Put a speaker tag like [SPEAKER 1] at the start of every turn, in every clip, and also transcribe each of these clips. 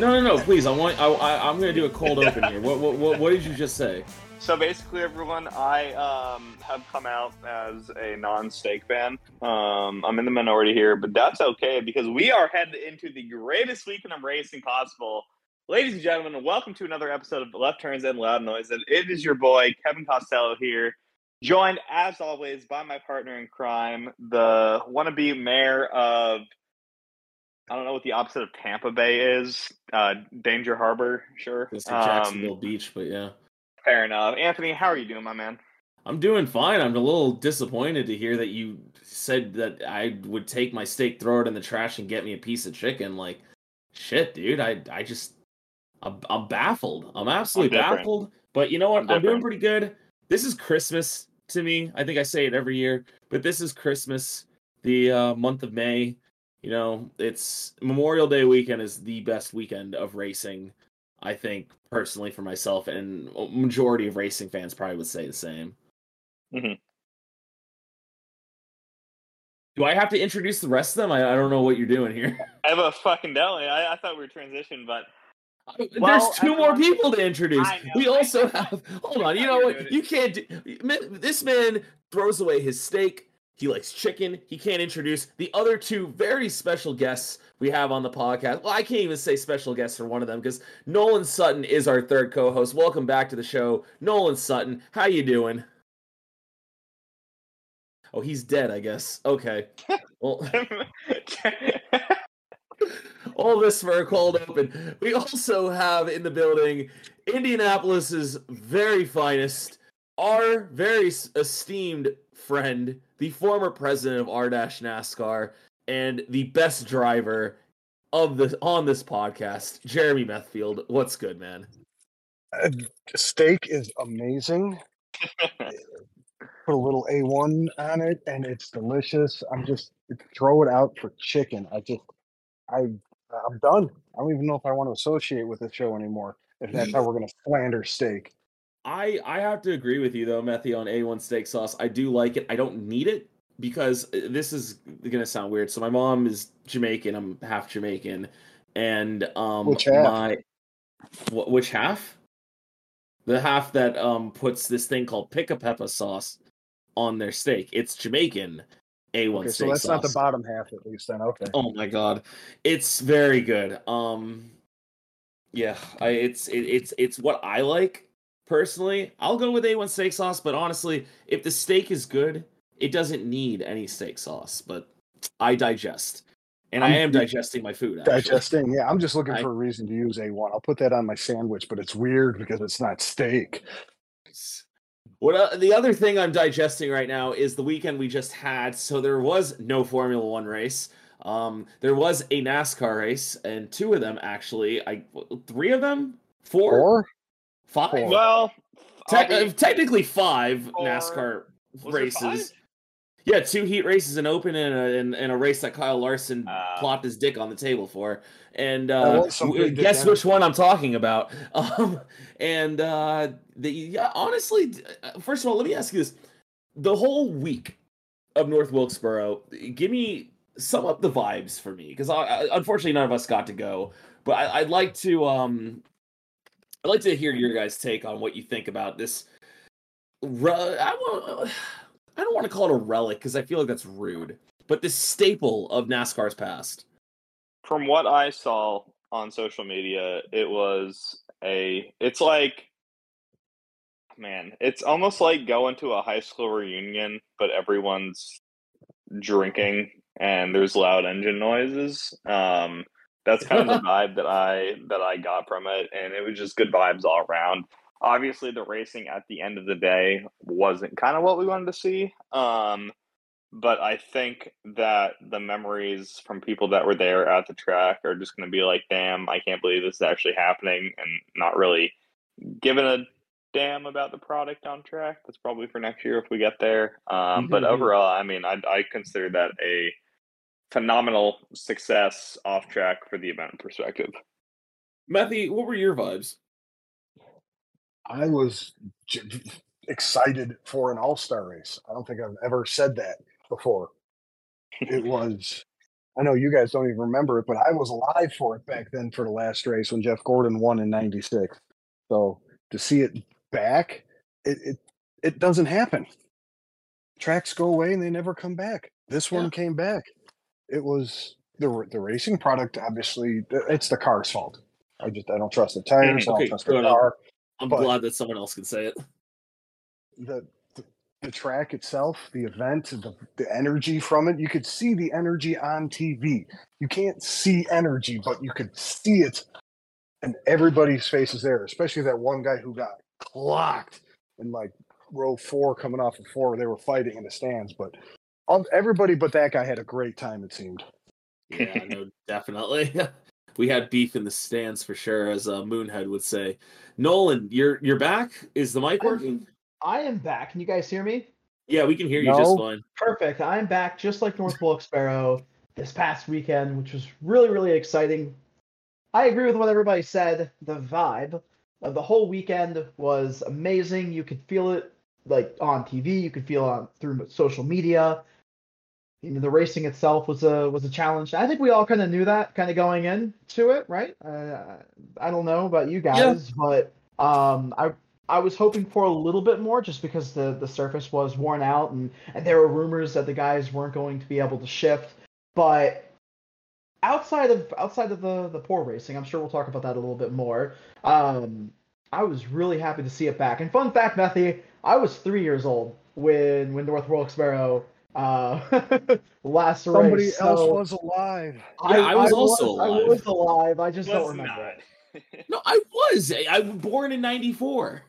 [SPEAKER 1] No, no, no! Please, I want. I, I, I'm going to do a cold open here. What, what, what, what did you just say?
[SPEAKER 2] so basically, everyone, I um, have come out as a non-steak fan. Um, I'm in the minority here, but that's okay because we are headed into the greatest weekend of racing possible. Ladies and gentlemen, welcome to another episode of Left Turns and Loud Noise. And it is your boy Kevin Costello here, joined as always by my partner in crime, the wannabe mayor of I don't know what the opposite of Tampa Bay is. Uh, Danger Harbor, sure.
[SPEAKER 1] It's like Jacksonville Beach, but yeah.
[SPEAKER 2] Fair enough. Anthony, how are you doing, my man?
[SPEAKER 1] I'm doing fine. I'm a little disappointed to hear that you said that I would take my steak, throw it in the trash, and get me a piece of chicken. Like, shit, dude. I I just I'm, I'm baffled. I'm absolutely
[SPEAKER 2] I'm
[SPEAKER 1] baffled. But you know what?
[SPEAKER 2] I'm
[SPEAKER 1] I'm, doing pretty good. This is Christmas to me. I think I say it every year, but this is Christmas, the uh, month of May. You know, it's Memorial Day weekend is the best weekend of racing. I think personally for myself, and majority of racing fans probably would say the same.
[SPEAKER 2] Mhm.
[SPEAKER 1] Do I have to introduce the rest of them? I, I don't know what you're doing here.
[SPEAKER 2] I have a fucking deli. I, I thought we were transitioning, but
[SPEAKER 1] There's two more people to introduce. We also have. Hold on. You know
[SPEAKER 2] know,
[SPEAKER 1] what? You can't. Do, this man throws away his steak. He likes chicken. He can't introduce the other two very special guests we have on the podcast. Well, I can't even say special guests for one of them because Nolan Sutton is our third co-host. Welcome back to the show, Nolan Sutton. How you doing? Oh, he's dead. I guess. Okay. Well. all this for a cold open. We also have in the building Indianapolis's very finest, our very esteemed friend, the former president of R Dash NASCAR and the best driver of the on this podcast, Jeremy Methfield. What's good, man?
[SPEAKER 3] Uh, steak is amazing. Put a little A1 on it and it's delicious. I'm just throw it out for chicken. I just I I'm done. I don't even know if I want to associate with the show anymore. If that's how we're gonna slander steak.
[SPEAKER 1] I I have to agree with you though, Methy, on A1 steak sauce. I do like it. I don't need it because uh, this is gonna sound weird. So my mom is Jamaican. I'm half Jamaican, and um,
[SPEAKER 3] Which half?
[SPEAKER 1] my wh- which half? The half that um puts this thing called pica pepper sauce on their steak. It's Jamaican A1
[SPEAKER 3] Okay,
[SPEAKER 1] steak
[SPEAKER 3] so that's
[SPEAKER 1] sauce.
[SPEAKER 3] not the bottom half at least then. Okay.
[SPEAKER 1] Oh my god, it's very good. Um, yeah, I, it's it, it's it's what I like personally. I'll go with A1 steak sauce, but honestly, if the steak is good, it doesn't need any steak sauce. But I digest, and I
[SPEAKER 3] I'm
[SPEAKER 1] digesting my food. Actually.
[SPEAKER 3] Digesting, yeah. I'm just looking
[SPEAKER 1] I-
[SPEAKER 3] for a reason to use A1. I'll put that on my sandwich, but it's weird because it's not steak.
[SPEAKER 1] What uh, the other thing I'm digesting right now is the weekend we just had. So there was no Formula One race. Um, there was a NASCAR race, and two of them actually. I three of them, four,
[SPEAKER 3] Or
[SPEAKER 1] five.
[SPEAKER 3] Four.
[SPEAKER 2] well,
[SPEAKER 1] Te-
[SPEAKER 2] I'll be-
[SPEAKER 1] uh, technically five
[SPEAKER 2] Four.
[SPEAKER 1] NASCAR
[SPEAKER 2] Was
[SPEAKER 1] races.
[SPEAKER 2] five?
[SPEAKER 1] Yeah, two heat races, an open, and a, and, and a race that Kyle Larson
[SPEAKER 2] Ah.
[SPEAKER 1] plopped his dick on the table for. And uh, w- guess which one I'm talking about. Um, and uh, the yeah, honestly, uh, first of all, let me ask you this: the whole week of North Wilkesboro, give me sum up the vibes for me because I, I, unfortunately none of us got to go, but I, I'd like to um I'd like to hear your guys' take on what you think about this. I I don't want to call it a relic because I feel like that's rude, but this staple of NASCAR's past.
[SPEAKER 2] From what I saw on social media, it was a. It's like, man, it's almost like going to a high school reunion, but everyone's drinking and there's loud engine noises. Um, that's kind of the vibe that I that I got from it, and it was just good vibes all around. Obviously, the racing at the end of the day wasn't kind of what we wanted to see. Um, but I think that the memories from people that were there at the track are just going to be like, damn, I can't believe this is actually happening, and not really giving a damn about the product on track. That's probably for next year if we get there. Um, but overall, I mean, I, I consider that a phenomenal success off track for the event perspective.
[SPEAKER 1] Matthew, what were your vibes?
[SPEAKER 3] I was j- excited for an all star race. I don't think I've ever said that before. It was, I know you guys don't even remember it, but I was alive for it back then for the last race when Jeff Gordon won in 96. So to see it back, it, it, it doesn't happen. Tracks go away and they never come back. This one
[SPEAKER 1] Yeah.
[SPEAKER 3] came back. It was the the racing product. Obviously, it's the car's fault. I just I don't trust the tires. Mm-hmm. I
[SPEAKER 1] Okay,
[SPEAKER 3] don't trust the car.
[SPEAKER 1] I'm glad that someone else can say it.
[SPEAKER 3] the, the the track itself, the event, the, the energy from it, you could see the energy on TV. You can't see energy, but you could see it, and everybody's face is there. Especially that one guy who got clocked in like row four, coming off of four. They were fighting in the stands, but all, everybody but that guy had a great time. It seemed.
[SPEAKER 1] Yeah, no, definitely. we had beef in the stands for sure, as uh, Moonhead would say. Nolan, you're you're back. Is the mic
[SPEAKER 4] I'm-
[SPEAKER 1] working?
[SPEAKER 4] I am back. Can you guys hear me?
[SPEAKER 1] Yeah, we can hear you just fine.
[SPEAKER 4] Perfect. I'm back just like North Wilkesboro this past weekend, which was really, really exciting. I agree with what everybody said. The vibe of the whole weekend was amazing. You could feel it like on TV. You could feel it on through social media. You know, the racing itself was a was a challenge. I think we all kind of knew that, kind of going into it, right? Uh, I don't know about you guys, but um, I I was hoping for a little bit more just because the, the surface was worn out and, and there were rumors that the guys weren't going to be able to shift. But outside of outside of the, the poor racing, I'm sure we'll talk about that a little bit more. Um, I was really happy to see it back. And fun fact, Methy, I was three years old when when North Wilkesboro uh, last race,
[SPEAKER 3] Somebody
[SPEAKER 4] race.
[SPEAKER 3] else
[SPEAKER 4] so
[SPEAKER 3] was alive.
[SPEAKER 1] Yeah, I was also
[SPEAKER 4] I
[SPEAKER 1] alive.
[SPEAKER 4] I was alive. I just don't remember
[SPEAKER 2] not.
[SPEAKER 4] it.
[SPEAKER 1] No, I was. I, I was born in '94.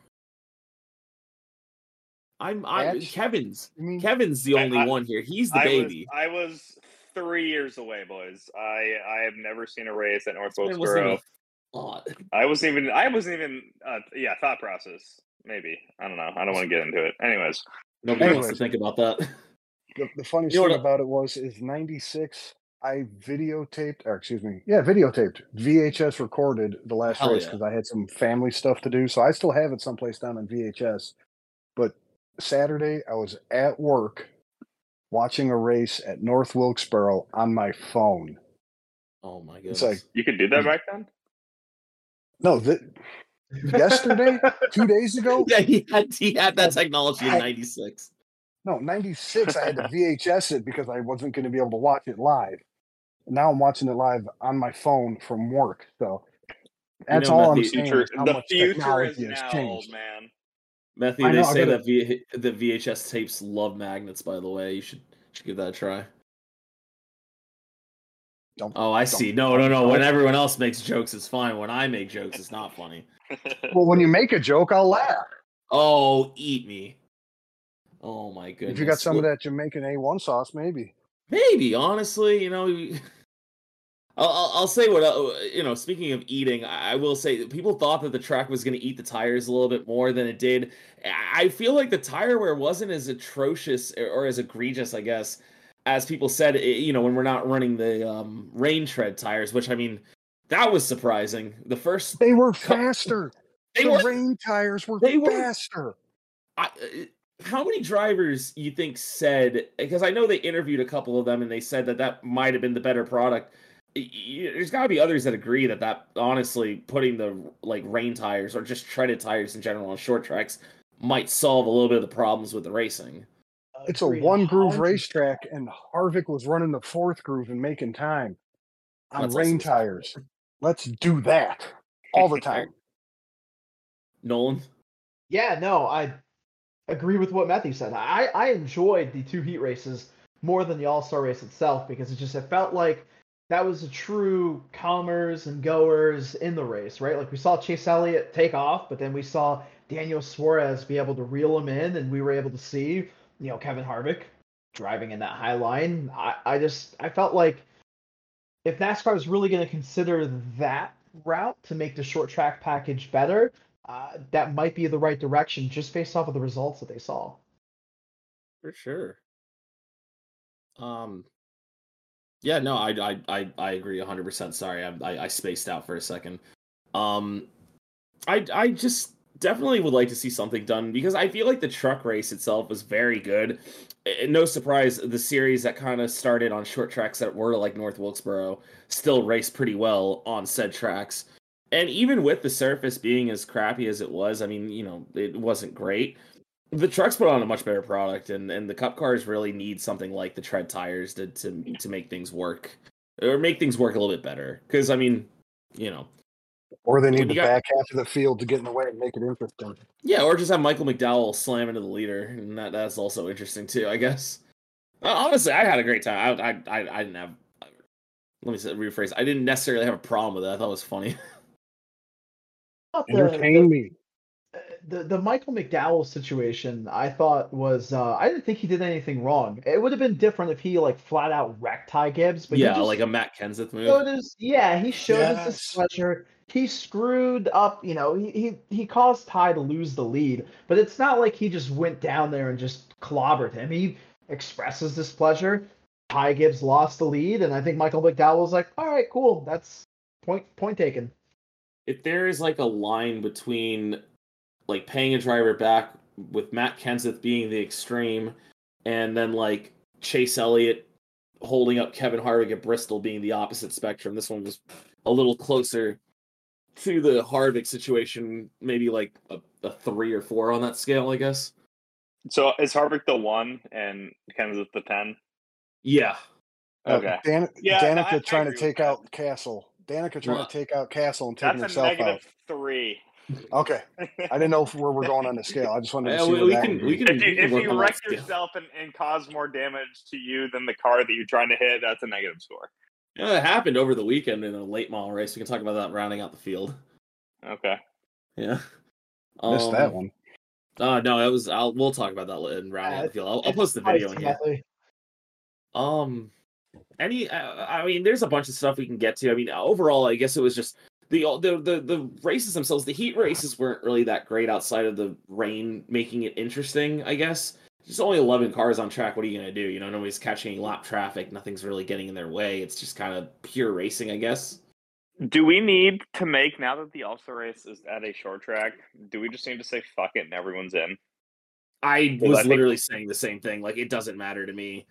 [SPEAKER 1] I'm. I
[SPEAKER 3] Batch?
[SPEAKER 1] Kevin's. Kevin's the only
[SPEAKER 2] I-
[SPEAKER 1] one here. He's the
[SPEAKER 2] I
[SPEAKER 1] baby.
[SPEAKER 2] Was, I was three years away, boys. I I have never seen a race at North
[SPEAKER 1] Man wasn't
[SPEAKER 2] Wilkesboro.
[SPEAKER 1] even a thought.
[SPEAKER 2] I wasn't even. I wasn't even. Uh, yeah, thought process. Maybe I don't know. I don't want to get into it. Anyways,
[SPEAKER 1] Nobody wants to think about that.
[SPEAKER 3] the, the funniest
[SPEAKER 1] You know
[SPEAKER 3] thing about it was is 96 i videotaped or excuse me yeah videotaped vhs recorded the last
[SPEAKER 1] Hell
[SPEAKER 3] race
[SPEAKER 1] yeah.
[SPEAKER 3] because i had some family stuff to do so i still have it someplace down in vhs but saturday i was at work watching a race at north wilkesboro on my phone
[SPEAKER 1] Oh my goodness.
[SPEAKER 3] it's like
[SPEAKER 2] you could do that back then.
[SPEAKER 3] no th- yesterday two days ago
[SPEAKER 1] yeah, he had he had that technology in '96.
[SPEAKER 3] No 96 i had to vhs it because i wasn't going to be able to watch it live now i'm watching it live on my phone from work so that's
[SPEAKER 1] know,
[SPEAKER 3] all i'm
[SPEAKER 1] Matthew,
[SPEAKER 3] saying
[SPEAKER 2] Future,
[SPEAKER 3] how
[SPEAKER 2] the
[SPEAKER 3] much
[SPEAKER 2] future is
[SPEAKER 3] technology has
[SPEAKER 2] now,
[SPEAKER 3] changed
[SPEAKER 2] old man.
[SPEAKER 1] Matthew,
[SPEAKER 3] I
[SPEAKER 1] they
[SPEAKER 3] know, I
[SPEAKER 1] say
[SPEAKER 3] gotta-
[SPEAKER 1] that v- the VHS tapes love magnets. By the way, you should should give that a try.
[SPEAKER 3] Don't-
[SPEAKER 1] Oh, I
[SPEAKER 3] don't-
[SPEAKER 1] see. No, no, no. When everyone else makes jokes, it's fine. When I make jokes, it's not funny.
[SPEAKER 3] well when you make a joke i'll laugh
[SPEAKER 1] Oh, eat me. Oh my goodness.
[SPEAKER 3] if you got some of that jamaican a1 sauce maybe
[SPEAKER 1] Maybe, honestly, you know, I'll, I'll, I'll say what, uh, you know, speaking of eating, I will say people thought that the track was going to eat the tires a little bit more than it did. I feel like the tire wear wasn't as atrocious or, as egregious, I guess, as people said, eh, you know, when we're not running the um, rain tread tires, which I mean, that was surprising. The first,
[SPEAKER 3] they were faster
[SPEAKER 1] they
[SPEAKER 3] the
[SPEAKER 1] were,
[SPEAKER 3] rain tires were
[SPEAKER 1] they were-
[SPEAKER 3] faster
[SPEAKER 1] I, uh, how many drivers you think said because I know they interviewed a couple of them and they said that that might have been the better product. There's got to be others that agree that that honestly putting the like rain tires or just treaded tires in general on short tracks might solve a little bit of the problems with the racing.
[SPEAKER 3] Uh, it's a one groove racetrack, and Harvick was running the fourth groove and making time on
[SPEAKER 1] That's
[SPEAKER 3] rain
[SPEAKER 1] awesome.
[SPEAKER 3] tires. Let's do that all the time.
[SPEAKER 1] Nolan,
[SPEAKER 4] Yeah, no, I agree with what Matthew said. I, I enjoyed the two heat races more than the All Star race itself because it just it felt like that was a true comers and goers in the race, right? Like we saw Chase Elliott take off, but then we saw Daniel Suarez be able to reel him in, and we were able to see, you know, Kevin Harvick driving in that high line. I, I just I felt like if NASCAR is really going to consider that route to make the short track package better, uh, that might be the right direction just based off of the results that they saw.
[SPEAKER 1] for sure. Um, yeah, no, I I I, I agree 100. percent Sorry, I, I I spaced out for a second. Um, I I just definitely would like to see something done because I feel like the truck race itself was very good. Eh, No surprise, the series that kind of started on short tracks that were like North Wilkesboro still raced pretty well on said tracks. And even with the surface being as crappy as it was, I mean, you know, it wasn't great. The trucks put on a much better product, and, and the cup cars really need something like the tread tires to to, to make things work, or make things work a little bit better. Because I mean, you know,
[SPEAKER 3] Or they need
[SPEAKER 1] you
[SPEAKER 3] the
[SPEAKER 1] got-
[SPEAKER 3] back half of the field to get in the way and make it interesting.
[SPEAKER 1] Yeah, or just have Michael McDowell slam into the leader, and that that's also interesting too, I guess. Uh, honestly, I had a great time. I I I, I didn't have. Let me rephrase. I didn't necessarily have a problem with it. I thought it was funny.
[SPEAKER 4] Thought the-
[SPEAKER 3] Entertain me.
[SPEAKER 4] the the Michael McDowell situation I thought was uh, I didn't think he did anything wrong. It would have been different if he like flat out wrecked Ty Gibbs, but he
[SPEAKER 1] yeah,
[SPEAKER 4] just
[SPEAKER 1] like a Matt Kenseth move.
[SPEAKER 4] his yeah he showed his displeasure. He screwed up, you know. He, he he caused Ty to lose the lead, but it's not like he just went down there and just clobbered him. He expresses displeasure. Ty Gibbs lost the lead, and I think Michael McDowell was like, "All right, cool, that's point point taken."
[SPEAKER 1] If there is like a line between like paying a driver back with Matt Kenseth being the extreme and then like Chase Elliott holding up Kevin Harvick at Bristol being the opposite spectrum, this one was a little closer to the Harvick situation, maybe like a, a three or four on that scale, I guess.
[SPEAKER 2] So is Harvick the one and Kenseth the ten?
[SPEAKER 1] Yeah.
[SPEAKER 3] Uh,
[SPEAKER 2] Okay.
[SPEAKER 3] Dan-
[SPEAKER 2] Yeah,
[SPEAKER 3] Danica
[SPEAKER 2] I- I
[SPEAKER 3] trying to take out Castle. Danica trying
[SPEAKER 1] Well,
[SPEAKER 3] to take out Castle and taking
[SPEAKER 2] That's a
[SPEAKER 3] herself
[SPEAKER 2] negative three.
[SPEAKER 3] Okay. I didn't know where we're going on the scale. I just wanted to
[SPEAKER 1] Yeah,
[SPEAKER 3] see
[SPEAKER 1] we,
[SPEAKER 3] where
[SPEAKER 1] we
[SPEAKER 3] that
[SPEAKER 1] can we can,
[SPEAKER 2] if you, if you wreck yourself and, and cause more damage to you than the car that you're trying to hit, that's a negative score.
[SPEAKER 1] Yeah, it happened over the weekend in a late model race. We can talk about that rounding out the field.
[SPEAKER 2] Okay.
[SPEAKER 1] Yeah.
[SPEAKER 3] Missed that
[SPEAKER 1] Um,
[SPEAKER 3] one.
[SPEAKER 1] Uh no, it was. I'll we'll talk about that in rounding out the field. I'll, I'll post the video in here. Um, any, uh, I mean, there's a bunch of stuff we can get to. I mean, overall, I guess it was just the the the the races themselves. The heat races weren't really that great outside of the rain making it interesting. I guess just only 11 cars on track. What are you gonna do? You know, nobody's catching any lap traffic. Nothing's really getting in their way. It's just kind of pure racing, I guess.
[SPEAKER 2] Do we need to make now that the All Star race is at a short track? Do we just need to say fuck it and everyone's in?
[SPEAKER 1] I was
[SPEAKER 2] I think-
[SPEAKER 1] literally saying the same thing. Like, it doesn't matter to me.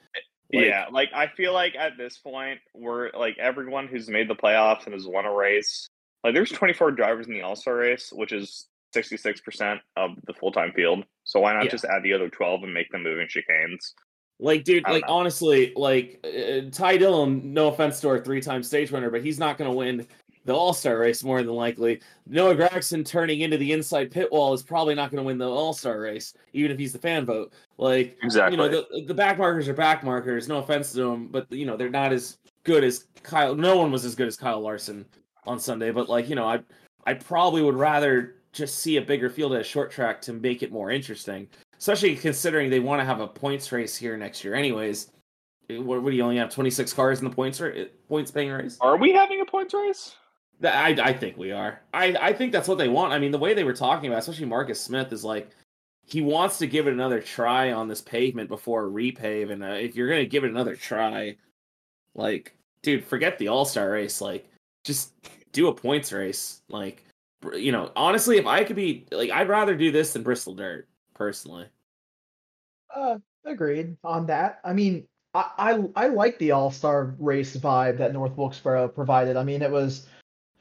[SPEAKER 1] Like,
[SPEAKER 2] yeah, like I feel like at this point, we're like everyone who's made the playoffs and has won a race. Like there's 24 drivers in the All Star race, which is 66% of the full time field. So why not
[SPEAKER 1] Yeah.
[SPEAKER 2] just add the other 12 and make them moving chicanes?
[SPEAKER 1] Like, dude, like
[SPEAKER 2] know.
[SPEAKER 1] honestly, like uh, Ty Dillon. No offense to our three-time stage winner, but he's not going to win the All Star race more than likely. Noah Gragson turning into the inside pit wall is probably not going to win the All Star race, even if he's the fan vote. Like,
[SPEAKER 2] Exactly.
[SPEAKER 1] you know, the the back markers are back markers. No offense to them, but you know they're not as good as Kyle. No one was as good as Kyle Larson on Sunday, but like you know, I I probably would rather just see a bigger field at a short track to make it more interesting especially considering they want to have a points race here next year. Anyways, what, what do you only have twenty six cars in the points ra- points paying race?
[SPEAKER 2] Are we having a points race?
[SPEAKER 1] I I think we are. I I think that's what they want. I mean, the way they were talking about, especially Marcus Smith, is like he wants to give it another try on this pavement before repave. And uh, if you're gonna give it another try, like, dude, forget the All Star race. Like, just do a points race. Like, you know, honestly, if I could be like, I'd rather do this than Bristol Dirt personally.
[SPEAKER 4] Uh, agreed on that. I mean, I I, I like the All Star race vibe that North Wilkesboro provided. I mean, it was.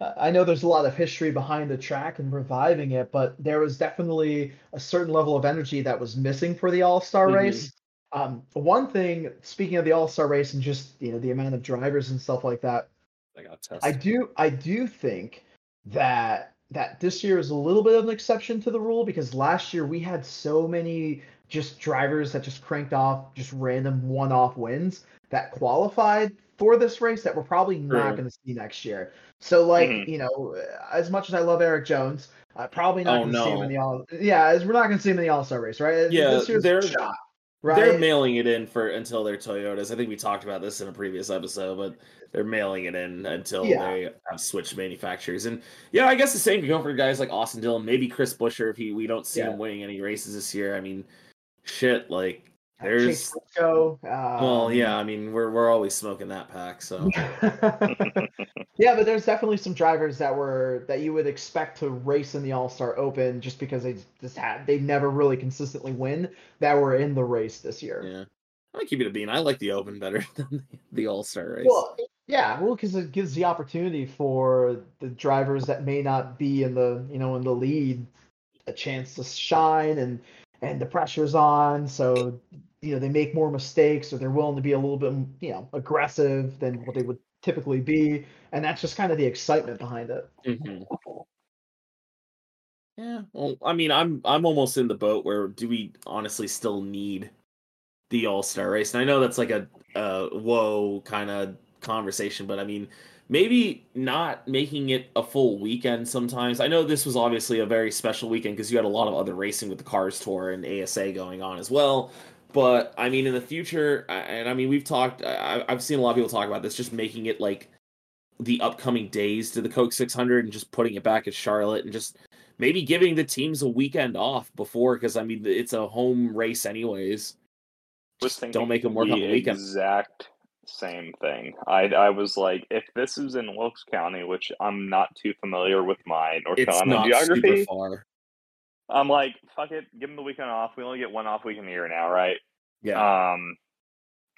[SPEAKER 4] I know there's a lot of history behind the track and reviving it, but there was definitely a certain level of energy that was missing for the All Star
[SPEAKER 1] Mhm.
[SPEAKER 4] race. Um, one thing, speaking of the All Star race and just you know the amount of drivers and stuff like that,
[SPEAKER 1] I got
[SPEAKER 4] I do I do think that that this year is a little bit of an exception to the rule because last year we had so many just drivers that just cranked off just random one-off wins that qualified for this race that we're probably not going to see next year. So like,
[SPEAKER 2] Mhm.
[SPEAKER 4] you know, as much as I love Erik Jones, uh, probably not
[SPEAKER 1] Oh,
[SPEAKER 4] going to see him in the all yeah, as we're not going to see him in the All-Star race, right?
[SPEAKER 1] Yeah,
[SPEAKER 4] this year's
[SPEAKER 1] they're-
[SPEAKER 4] shot, right?
[SPEAKER 1] They're mailing it in for until they're Toyotas. I think we talked about this in a previous episode, but they're mailing it in until
[SPEAKER 4] Yeah.
[SPEAKER 1] they have switched manufacturers. And yeah, I guess the same can go for guys like Austin Dillon, maybe Chris Buescher if he we don't see
[SPEAKER 4] Yeah.
[SPEAKER 1] him winning any races this year. I mean, shit, like There's well,
[SPEAKER 4] um,
[SPEAKER 1] yeah, I mean we're we're always smoking that pack, so
[SPEAKER 4] yeah, but there's definitely some drivers that were that you would expect to race in the All Star Open just because they just had they never really consistently win that were in the race this year.
[SPEAKER 1] yeah. I keep it a bean. I like the Open better than the All Star race.
[SPEAKER 4] Well, yeah, well, because it gives the opportunity for the drivers that may not be in the you know in the lead a chance to shine and and the pressure's on, so you know they make more mistakes or they're willing to be a little bit you know aggressive than what they would typically be, and that's just kind of the excitement behind it.
[SPEAKER 1] Mhm. Yeah, well, I mean, I'm I'm almost in the boat where do we honestly still need the All Star race? And I know that's like a uh whoa kind of conversation, but I mean, maybe not making it a full weekend sometimes. I know this was obviously a very special weekend because you had a lot of other racing with the Cars Tour and ASA going on as well. But I mean, in the future, and I mean, we've talked. I, I've seen a lot of people talk about this, just making it like the upcoming days to the Coke 600 and just putting it back at Charlotte and just maybe giving the teams a weekend off before because I mean it's a home race anyways. Just don't make them work on
[SPEAKER 2] the
[SPEAKER 1] the weekend.
[SPEAKER 2] Exact same thing. I I was like, if this is in Wilkes County, which I'm not too familiar with my North
[SPEAKER 1] It's
[SPEAKER 2] Carolina geography,
[SPEAKER 1] far.
[SPEAKER 2] I'm like, fuck it, give them the weekend off. We only get one off week in a year now, right?
[SPEAKER 1] Yeah.
[SPEAKER 2] Um,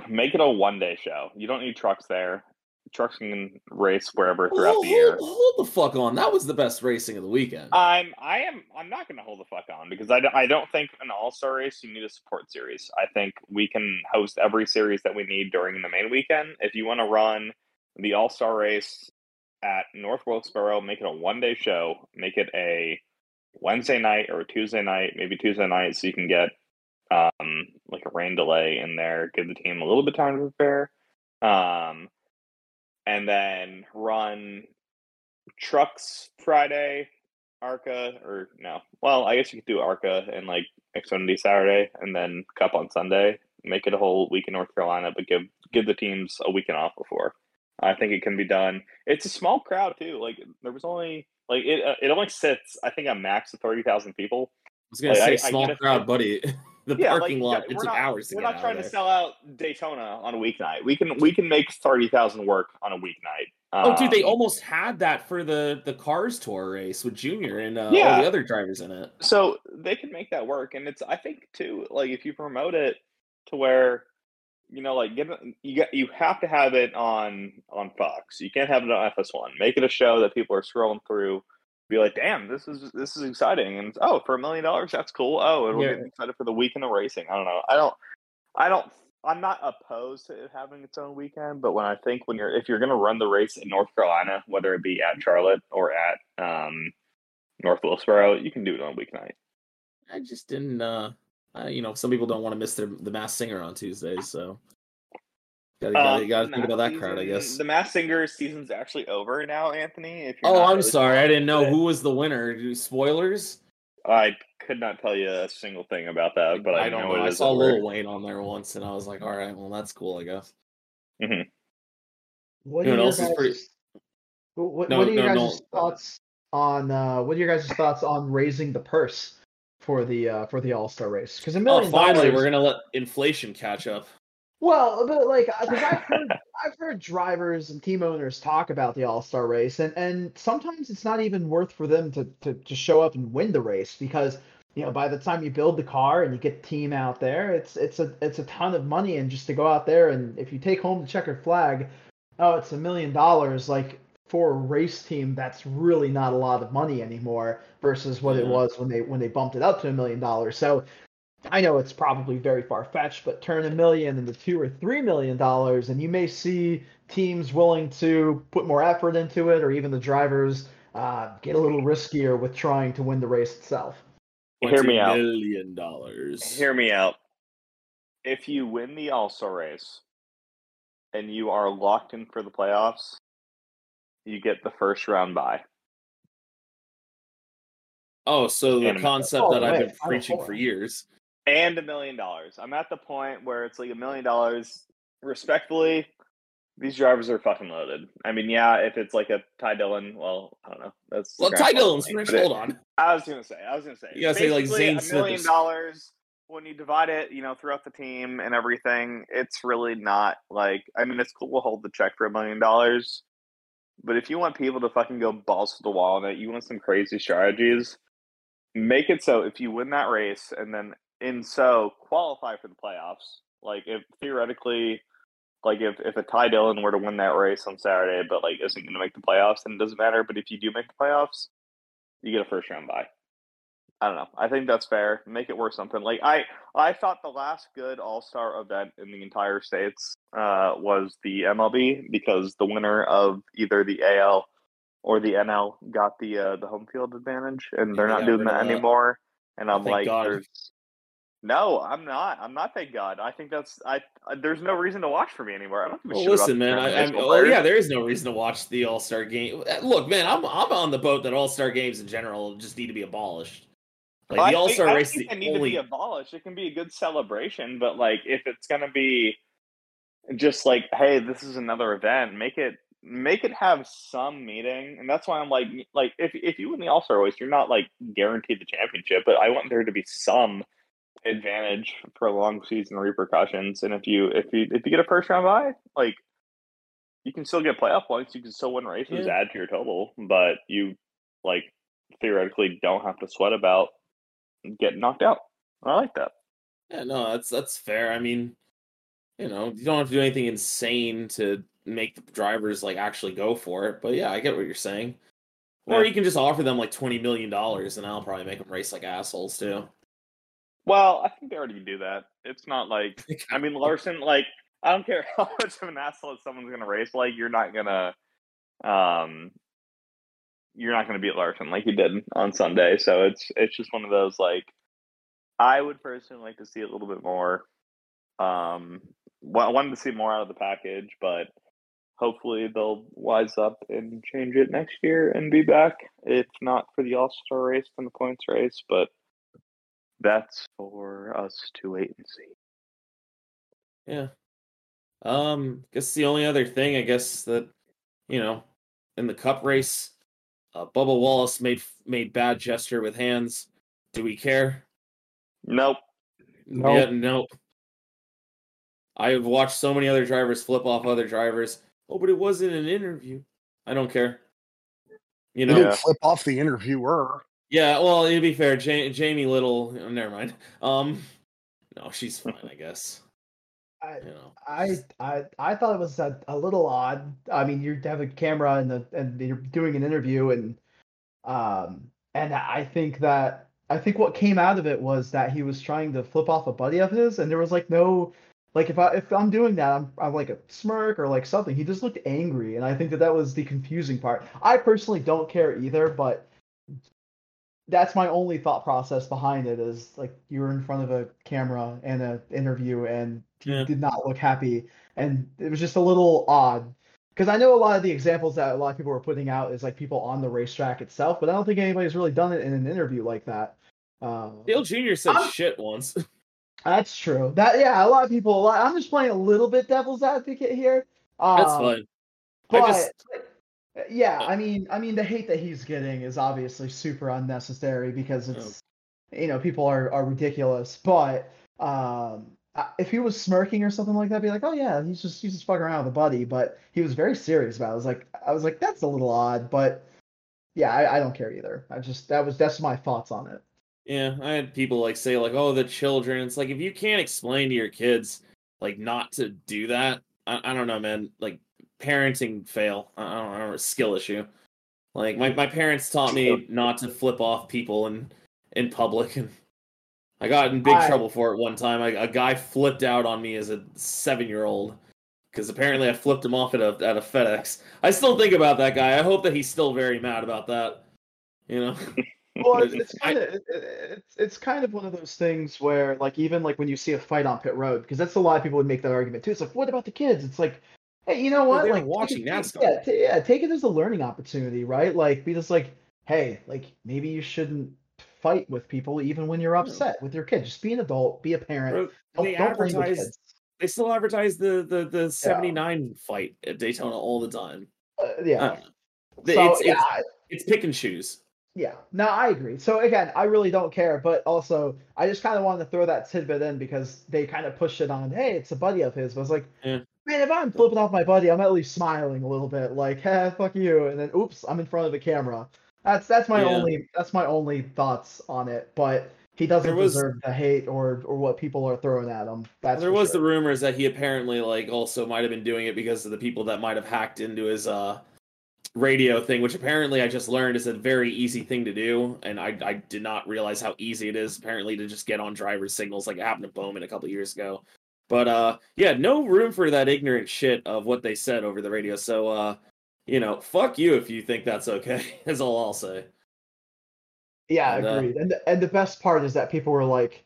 [SPEAKER 2] make it a one day show. You don't need trucks there. Trucks can race wherever throughout
[SPEAKER 1] hold,
[SPEAKER 2] the year.
[SPEAKER 1] hold, hold the fuck on. That was the best racing of the weekend.
[SPEAKER 2] I'm I am I'm not going to hold the fuck on because I, don't- I don't think an all star race you need a support series. I think we can host every series that we need during the main weekend. If you want to run the all star race at North Wilkesboro, make it a one day show. Make it a Wednesday night or a Tuesday night, maybe Tuesday night, so you can get um like a rain delay in there, give the team a little bit of time to prepare. Um, and then run trucks Friday, Arca, or no. Well, I guess you could do Arca and like Xfinity Saturday, and then Cup on Sunday. Make it a whole week in North Carolina, but give give the teams a weekend off before. I think it can be done. It's a small crowd too. Like there was only like it. Uh, it only sits, I think, a max of thirty thousand people.
[SPEAKER 1] I was gonna
[SPEAKER 2] like,
[SPEAKER 1] say
[SPEAKER 2] I- I
[SPEAKER 1] small
[SPEAKER 2] it.
[SPEAKER 1] crowd, buddy. the
[SPEAKER 2] Yeah, like,
[SPEAKER 1] parking lot.
[SPEAKER 2] yeah,
[SPEAKER 1] It took
[SPEAKER 2] not-
[SPEAKER 1] hours to
[SPEAKER 2] We're
[SPEAKER 1] get
[SPEAKER 2] not trying to sell out Daytona on a weeknight. We can we can make thirty thousand work on a weeknight.
[SPEAKER 1] Oh, dude, they
[SPEAKER 2] Um,
[SPEAKER 1] almost had that for the the Cars Tour race with Junior and uh, all the other drivers in it.
[SPEAKER 2] so they can make that work and it's i think too like if you promote it to where you know like give it, you get you have to have it on on fox you can't have it on fs1 make it a show that people are scrolling through be like damn this is this is exciting. And oh for a million dollars? That's cool. Oh it'll
[SPEAKER 1] Yeah.
[SPEAKER 2] get me excited for the weekend of racing. I don't know. I don't i don't i'm not opposed to it having its own weekend but when i think when you're if you're going to run the race in north carolina whether it be at charlotte or at um north wilkesboro you can do it on a weeknight.
[SPEAKER 1] I just didn't. uh I, You know, some people don't want to miss their the Masked Singer on Tuesdays, so gotta, gotta,
[SPEAKER 2] Um,
[SPEAKER 1] gotta think about
[SPEAKER 2] Masked
[SPEAKER 1] that crowd, I guess.
[SPEAKER 2] The Masked Singer season's actually over now, Anthony. If you're
[SPEAKER 1] Oh, I'm
[SPEAKER 2] really
[SPEAKER 1] sorry, I didn't know
[SPEAKER 2] familiar with
[SPEAKER 1] who was the winner. Spoilers?
[SPEAKER 2] I could not tell you a single thing about that, but I,
[SPEAKER 1] I don't
[SPEAKER 2] know,
[SPEAKER 1] know.
[SPEAKER 2] it
[SPEAKER 1] I
[SPEAKER 2] is
[SPEAKER 1] saw
[SPEAKER 2] over.
[SPEAKER 1] Lil Wayne on there once, and I was like, all right, well, that's cool, I guess.
[SPEAKER 4] What
[SPEAKER 1] You
[SPEAKER 4] are
[SPEAKER 1] know
[SPEAKER 4] your
[SPEAKER 1] what else is
[SPEAKER 4] guys'
[SPEAKER 1] pretty-
[SPEAKER 4] what,
[SPEAKER 1] No,
[SPEAKER 4] what are your
[SPEAKER 1] no,
[SPEAKER 4] guys'
[SPEAKER 1] no.
[SPEAKER 4] thoughts on uh, what are your guys' thoughts on raising the purse for the uh, for the All Star race? Because a
[SPEAKER 1] Oh,
[SPEAKER 4] million
[SPEAKER 1] finally,
[SPEAKER 4] dollars-
[SPEAKER 1] we're gonna let inflation catch up.
[SPEAKER 4] Well, but like, uh, because I've heard, I've heard drivers and team owners talk about the All Star race, and and sometimes it's not even worth for them to, to to show up and win the race because you know, by the time you build the car and you get the team out there, it's it's a it's a ton of money. And just to go out there and if you take home the checkered flag, oh, it's a million dollars. Like for a race team, that's really not a lot of money anymore versus what it was when they when they bumped it up to a million dollars. So I know it's probably very far fetched, but turn a million into two or three million dollars, and you may see teams willing to put more effort into it, or even the drivers uh, get a little riskier with trying to win the race itself.
[SPEAKER 2] Hear me out.
[SPEAKER 1] Million dollars.
[SPEAKER 2] Hear me out. If you win the All Star race and you are locked in for the playoffs, you get the first round bye.
[SPEAKER 1] Oh, so the
[SPEAKER 2] And-
[SPEAKER 1] concept
[SPEAKER 4] Oh,
[SPEAKER 1] that I've been preaching for years.
[SPEAKER 2] And a million dollars. I'm at the point where it's like a million dollars. Respectfully, these drivers are fucking loaded. I mean, yeah, if it's like a Ty Dillon, well, I don't know. That's
[SPEAKER 1] Well, Ty Dillon's
[SPEAKER 2] but
[SPEAKER 1] Hold on.
[SPEAKER 2] I was gonna say. I was gonna say.
[SPEAKER 1] You gotta say, like, Zane
[SPEAKER 2] a million dollars when you divide it, you know, throughout the team and everything. It's really not like. I mean, it's cool We'll hold the check for a million dollars, but if you want people to fucking go balls to the wall on it, you want some crazy strategies. Make it so if you win that race and then in so qualify for the playoffs. Like if theoretically, like if if a Ty Dillon were to win that race on Saturday, but like isn't going to make the playoffs, then it doesn't matter. But if you do make the playoffs, you get a first round bye. I don't know. I think that's fair. Make it worth something. Like I, I thought the last good All Star event in the entire states uh, was the MLB because the winner of either the AL or the NL got the uh, the home field advantage, and they're
[SPEAKER 1] Yeah,
[SPEAKER 2] not doing that
[SPEAKER 1] that.
[SPEAKER 2] anymore. And I'm like,
[SPEAKER 1] God.
[SPEAKER 2] there's no, I'm not. I'm not. Thank God. I think that's. I. There's no reason to watch for me anymore. I don't give a
[SPEAKER 1] Well,
[SPEAKER 2] shit
[SPEAKER 1] listen, man. I, I'm,
[SPEAKER 2] baseball
[SPEAKER 1] oh yeah, there is no reason to watch the All Star game. Uh, Look, man, I'm I'm on the boat that All Star games in general just need to be abolished. Like
[SPEAKER 2] Well,
[SPEAKER 1] the All Star
[SPEAKER 2] I
[SPEAKER 1] race,
[SPEAKER 2] think need
[SPEAKER 1] only
[SPEAKER 2] to be abolished. It can be a good celebration, but like if it's gonna be just like, hey, this is another event, make it make it have some meaning, and that's why I'm like, like if if you win the All Star race, you're not like guaranteed the championship, but I want there to be some advantage for long season repercussions, and if you if you if you get a first round bye, like you can still get playoff points, you can still win races,
[SPEAKER 1] Yeah.
[SPEAKER 2] add to your total, but you like theoretically don't have to sweat about getting knocked out. I like that.
[SPEAKER 1] Yeah, no, that's that's fair. I mean, you know, you don't have to do anything insane to make the drivers like actually go for it. But yeah, I get what you're saying. Or you can just offer them like twenty million dollars, and I'll probably make them race like assholes too.
[SPEAKER 2] Well, I think they already do that. It's not like I mean Larson. Like I don't care how much of an asshole someone's gonna race. Like you're not gonna, um, you're not gonna beat Larson like you did on Sunday. So it's it's just one of those like I would personally like to see a little bit more. Um, wa- I wanted to see more out of the package, but hopefully they'll wise up and change it next year and be back. If not for the All Star race, then the points race, but that's for us to wait and see.
[SPEAKER 1] Yeah. Um, guess the only other thing I guess that you know in the cup race, uh, Bubba Wallace made made bad gesture with hands. Do we care?
[SPEAKER 2] Nope.
[SPEAKER 3] Nope.
[SPEAKER 1] Yeah, nope. I have watched so many other drivers flip off other drivers. Oh, but it wasn't an interview. I don't care. You
[SPEAKER 3] You
[SPEAKER 1] know,
[SPEAKER 3] didn't flip off the interviewer.
[SPEAKER 1] Yeah. Well, to be fair, ja- Jamie Little. oh, never mind. Um, no, she's fine, I guess.
[SPEAKER 4] I,
[SPEAKER 1] You know,
[SPEAKER 4] I I I thought it was a, a little odd. I mean, you have a camera and the and you're doing an interview and um and I think that I think what came out of it was that he was trying to flip off a buddy of his and there was like no like if I if I'm doing that I'm I'm like a smirk or like something. He just looked angry and I think that that was the confusing part. I personally don't care either, but that's my only thought process behind it is like you were in front of a camera and an interview and
[SPEAKER 1] Yeah.
[SPEAKER 4] did not look happy and it was just a little odd because I know a lot of the examples that a lot of people were putting out is like people on the racetrack itself, but I don't think anybody's really done it in an interview like that. Uh,
[SPEAKER 1] Dale Jr. said
[SPEAKER 4] I'm-
[SPEAKER 1] shit once.
[SPEAKER 4] that's true. That yeah, a lot of people. A lot, I'm just playing a little bit devil's advocate here.
[SPEAKER 1] That's
[SPEAKER 4] Um,
[SPEAKER 1] fine.
[SPEAKER 4] But
[SPEAKER 1] I just
[SPEAKER 4] yeah, I mean, I mean, the hate that he's getting is obviously super unnecessary because
[SPEAKER 1] Oh.
[SPEAKER 4] it's you know people are are ridiculous. But um, if he was smirking or something like that, I'd be like, oh yeah, he's just he's just fucking around with a buddy. But he was very serious about. it. I was like, I was like, that's a little odd, but yeah, I, I don't care either. I just that was that's my thoughts on it.
[SPEAKER 1] Yeah, I had people like say like, "Oh, the children." It's like if you can't explain to your kids like not to do that, I, I don't know, man. Like parenting fail. I don't, know, a skill issue. Like my, my parents taught me not to flip off people in in public, and I got in big
[SPEAKER 4] I-
[SPEAKER 1] trouble for it one time. I, a guy flipped out on me as a seven year old because apparently I flipped him off at a at a FedEx. I still think about that guy. I hope that he's still very mad about that. You know.
[SPEAKER 4] Well, it's, it's kind of it's it's kind of one of those things where like even like when you see a fight on pit road because that's a lot of people would make that argument too. It's like what about the kids? It's like hey, you know what? like
[SPEAKER 1] watching
[SPEAKER 4] it-
[SPEAKER 1] NASCAR.
[SPEAKER 4] Yeah, ta- yeah, take it as a learning opportunity, right? Like be just like hey, like maybe you shouldn't fight with people even when you're upset with your kid. Just be an adult, be a parent.
[SPEAKER 1] Bro,
[SPEAKER 4] Don't,
[SPEAKER 1] they
[SPEAKER 4] don't
[SPEAKER 1] advertise
[SPEAKER 4] kids.
[SPEAKER 1] they still advertise the the the 79 fight at Daytona all the time.
[SPEAKER 4] Uh, yeah.
[SPEAKER 1] The-
[SPEAKER 4] So
[SPEAKER 1] it's,
[SPEAKER 4] yeah,
[SPEAKER 1] it's it's pick and choose.
[SPEAKER 4] Yeah, no, I agree. So again, I really don't care, but also I just kind of wanted to throw that tidbit in because they kind of pushed it on. Hey, it's a buddy of his. But I was like,
[SPEAKER 1] Yeah.
[SPEAKER 4] Man, if I'm flipping off my buddy, I'm at least smiling a little bit, like, hey, fuck you, and then oops, I'm in front of the camera. That's that's my
[SPEAKER 1] Yeah.
[SPEAKER 4] only that's my only thoughts on it. But he doesn't
[SPEAKER 1] was-
[SPEAKER 4] deserve the hate or or what people are throwing at him. That's
[SPEAKER 1] there was
[SPEAKER 4] sure.
[SPEAKER 1] the rumors that he apparently like also might have been doing it because of the people that might have hacked into his uh radio thing, which apparently I just learned is a very easy thing to do, and I I did not realize how easy it is apparently to just get on driver's signals like it happened to Bowman a couple years ago. But uh yeah, no room for that ignorant shit of what they said over the radio. So uh you know, fuck you if you think that's okay. Is all I'll say.
[SPEAKER 4] Yeah,
[SPEAKER 1] And, uh,
[SPEAKER 4] agreed. And the, and the best part is that people were like,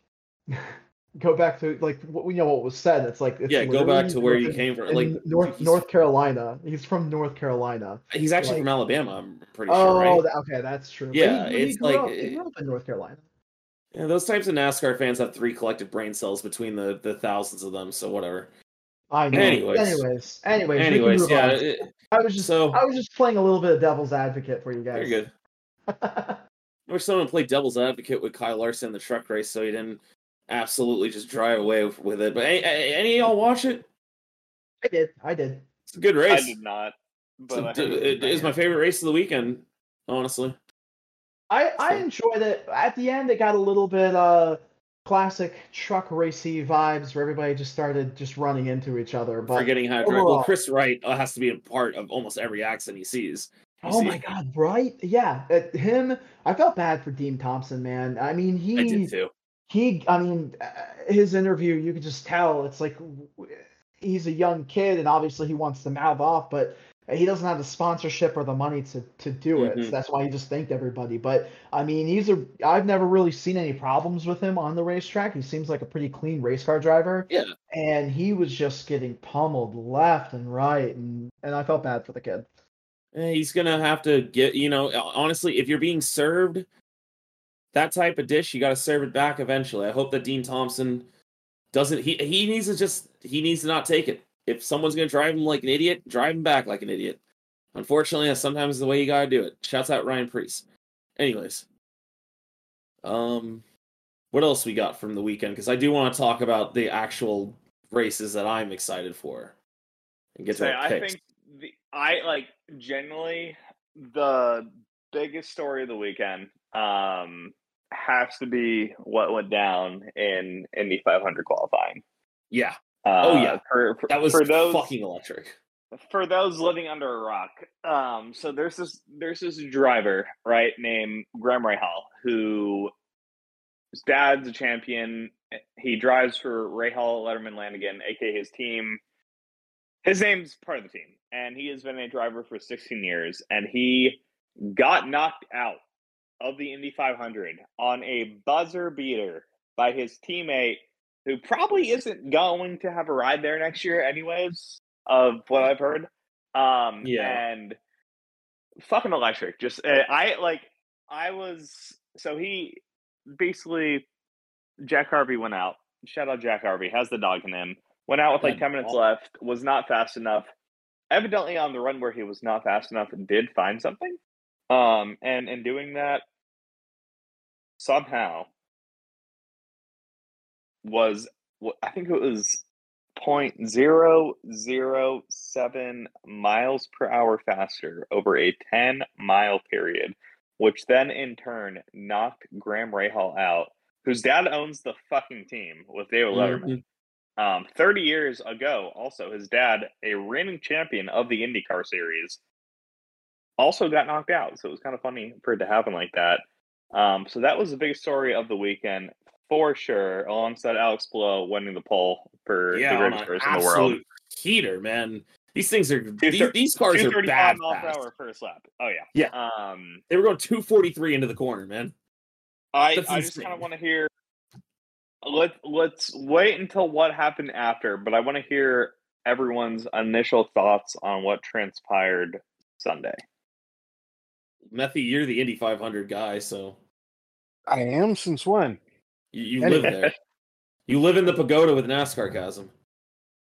[SPEAKER 4] go back to like what we know what was said. It's like it's
[SPEAKER 1] yeah, go back to where you came from. Like
[SPEAKER 4] North North Carolina. He's from North Carolina.
[SPEAKER 1] he's actually
[SPEAKER 4] like-
[SPEAKER 1] from Alabama. I'm pretty
[SPEAKER 4] oh,
[SPEAKER 1] sure, right?
[SPEAKER 4] okay, that's true.
[SPEAKER 1] Yeah,
[SPEAKER 4] he- he
[SPEAKER 1] it's
[SPEAKER 4] grew
[SPEAKER 1] like-
[SPEAKER 4] up- he grew up in North Carolina.
[SPEAKER 1] Yeah, those types of NASCAR fans have three collective brain cells between the the thousands of them. So whatever.
[SPEAKER 4] I know.
[SPEAKER 1] Anyways.
[SPEAKER 4] anyways, anyways,
[SPEAKER 1] Anyways, yeah, it,
[SPEAKER 4] I was just
[SPEAKER 1] so-
[SPEAKER 4] I was just playing a little bit of devil's advocate for you
[SPEAKER 1] you're
[SPEAKER 4] guys.
[SPEAKER 1] good. I wish someone played devil's advocate with Kyle Larson in the truck race, so he didn't absolutely just drive away with, with it. But any, any of y'all watch it?
[SPEAKER 4] I did. I did.
[SPEAKER 1] It's a good race.
[SPEAKER 2] I did not.
[SPEAKER 1] It's
[SPEAKER 2] But
[SPEAKER 1] a-
[SPEAKER 2] I heard
[SPEAKER 1] it- it is my favorite race of the weekend, honestly.
[SPEAKER 4] I I enjoyed it. At the end, it got a little bit uh classic truck racy vibes where everybody just started just running into each other. But
[SPEAKER 1] Forgetting how to drive. Well, Chris Wright uh, has to be a part of almost every accident he sees. You
[SPEAKER 4] oh
[SPEAKER 1] see-
[SPEAKER 4] my god, right? Yeah, uh, him. I felt bad for Dean Thompson, man. I mean, he
[SPEAKER 1] I did too.
[SPEAKER 4] he i mean uh, his interview you could just tell it's like he's a young kid and obviously he wants to mouth off but he doesn't have the sponsorship or the money to to do it
[SPEAKER 1] Mhm.
[SPEAKER 4] so that's why he just thanked everybody but i mean he's a i've never really seen any problems with him on the racetrack he seems like a pretty clean race car driver
[SPEAKER 1] Yeah.
[SPEAKER 4] and he was just getting pummeled left and right and and i felt bad for the kid
[SPEAKER 1] Eh, He's gonna have to get, you know, honestly, if you're being served that type of dish, you got to serve it back eventually. I hope that Dean Thompson doesn't. He he needs to just he needs to not take it. If someone's gonna drive him like an idiot, drive him back like an idiot. Unfortunately, that's sometimes the way you gotta do it. Shouts out Ryan Preece. Anyways, um, what else we got from the weekend? Because I do want to talk about the actual races that I'm excited for and get to our
[SPEAKER 2] I
[SPEAKER 1] picks.
[SPEAKER 2] think the I like generally the biggest story of the weekend um has to be what went down in Indy 500 qualifying.
[SPEAKER 1] yeah,
[SPEAKER 2] Uh,
[SPEAKER 1] Oh, yeah.
[SPEAKER 2] for, for,
[SPEAKER 1] that was
[SPEAKER 2] for those
[SPEAKER 1] fucking electric.
[SPEAKER 2] for those living under a rock. Um, so there's this there's this driver right named Graham Rahal who his dad's a champion. He drives for Rahal Letterman Lanigan, aka his team. His name's part of the team, and he has been a driver for 16 years. And he got knocked out of the Indy 500 on a buzzer beater by his teammate, who probably isn't going to have a ride there next year, anyways. Of what I've heard, um,
[SPEAKER 1] Yeah.
[SPEAKER 2] and fucking electric. Just uh, I like I was so he basically Jack Harvey went out. Shout out Jack Harvey has the dog in him. Went out with like ten minutes left. Was not fast enough. Evidently on the run where he was not fast enough, did find something. Um, and in doing that, somehow was I think it was point zero zero seven miles per hour faster over a ten mile period which then in turn knocked Graham Rahal out, whose dad owns the fucking team with David Letterman. Um, 30 years ago, also, his dad, a reigning champion of the IndyCar series, also got knocked out. So it was kind of funny for it to happen like that. Um, so that was the biggest story of the weekend for sure, alongside Alex Palou winning the pole for
[SPEAKER 1] Yeah,
[SPEAKER 2] the
[SPEAKER 1] on
[SPEAKER 2] greatest person in the world.
[SPEAKER 1] absolute heater, man. These things are these, these cars are
[SPEAKER 2] 235
[SPEAKER 1] bad.
[SPEAKER 2] miles per
[SPEAKER 1] fast.
[SPEAKER 2] hour first lap. Oh yeah.
[SPEAKER 1] Yeah.
[SPEAKER 2] Um,
[SPEAKER 1] They were going 243 into the corner, man.
[SPEAKER 2] I
[SPEAKER 1] That's
[SPEAKER 2] I just kind of want to hear. Let Let's wait until what happened after, but I want to hear everyone's initial thoughts on what transpired Sunday.
[SPEAKER 1] Methy, you're the Indy 500 guy, so
[SPEAKER 3] I am since when?
[SPEAKER 1] You, you live there. You live in the pagoda with NASCAR chasm.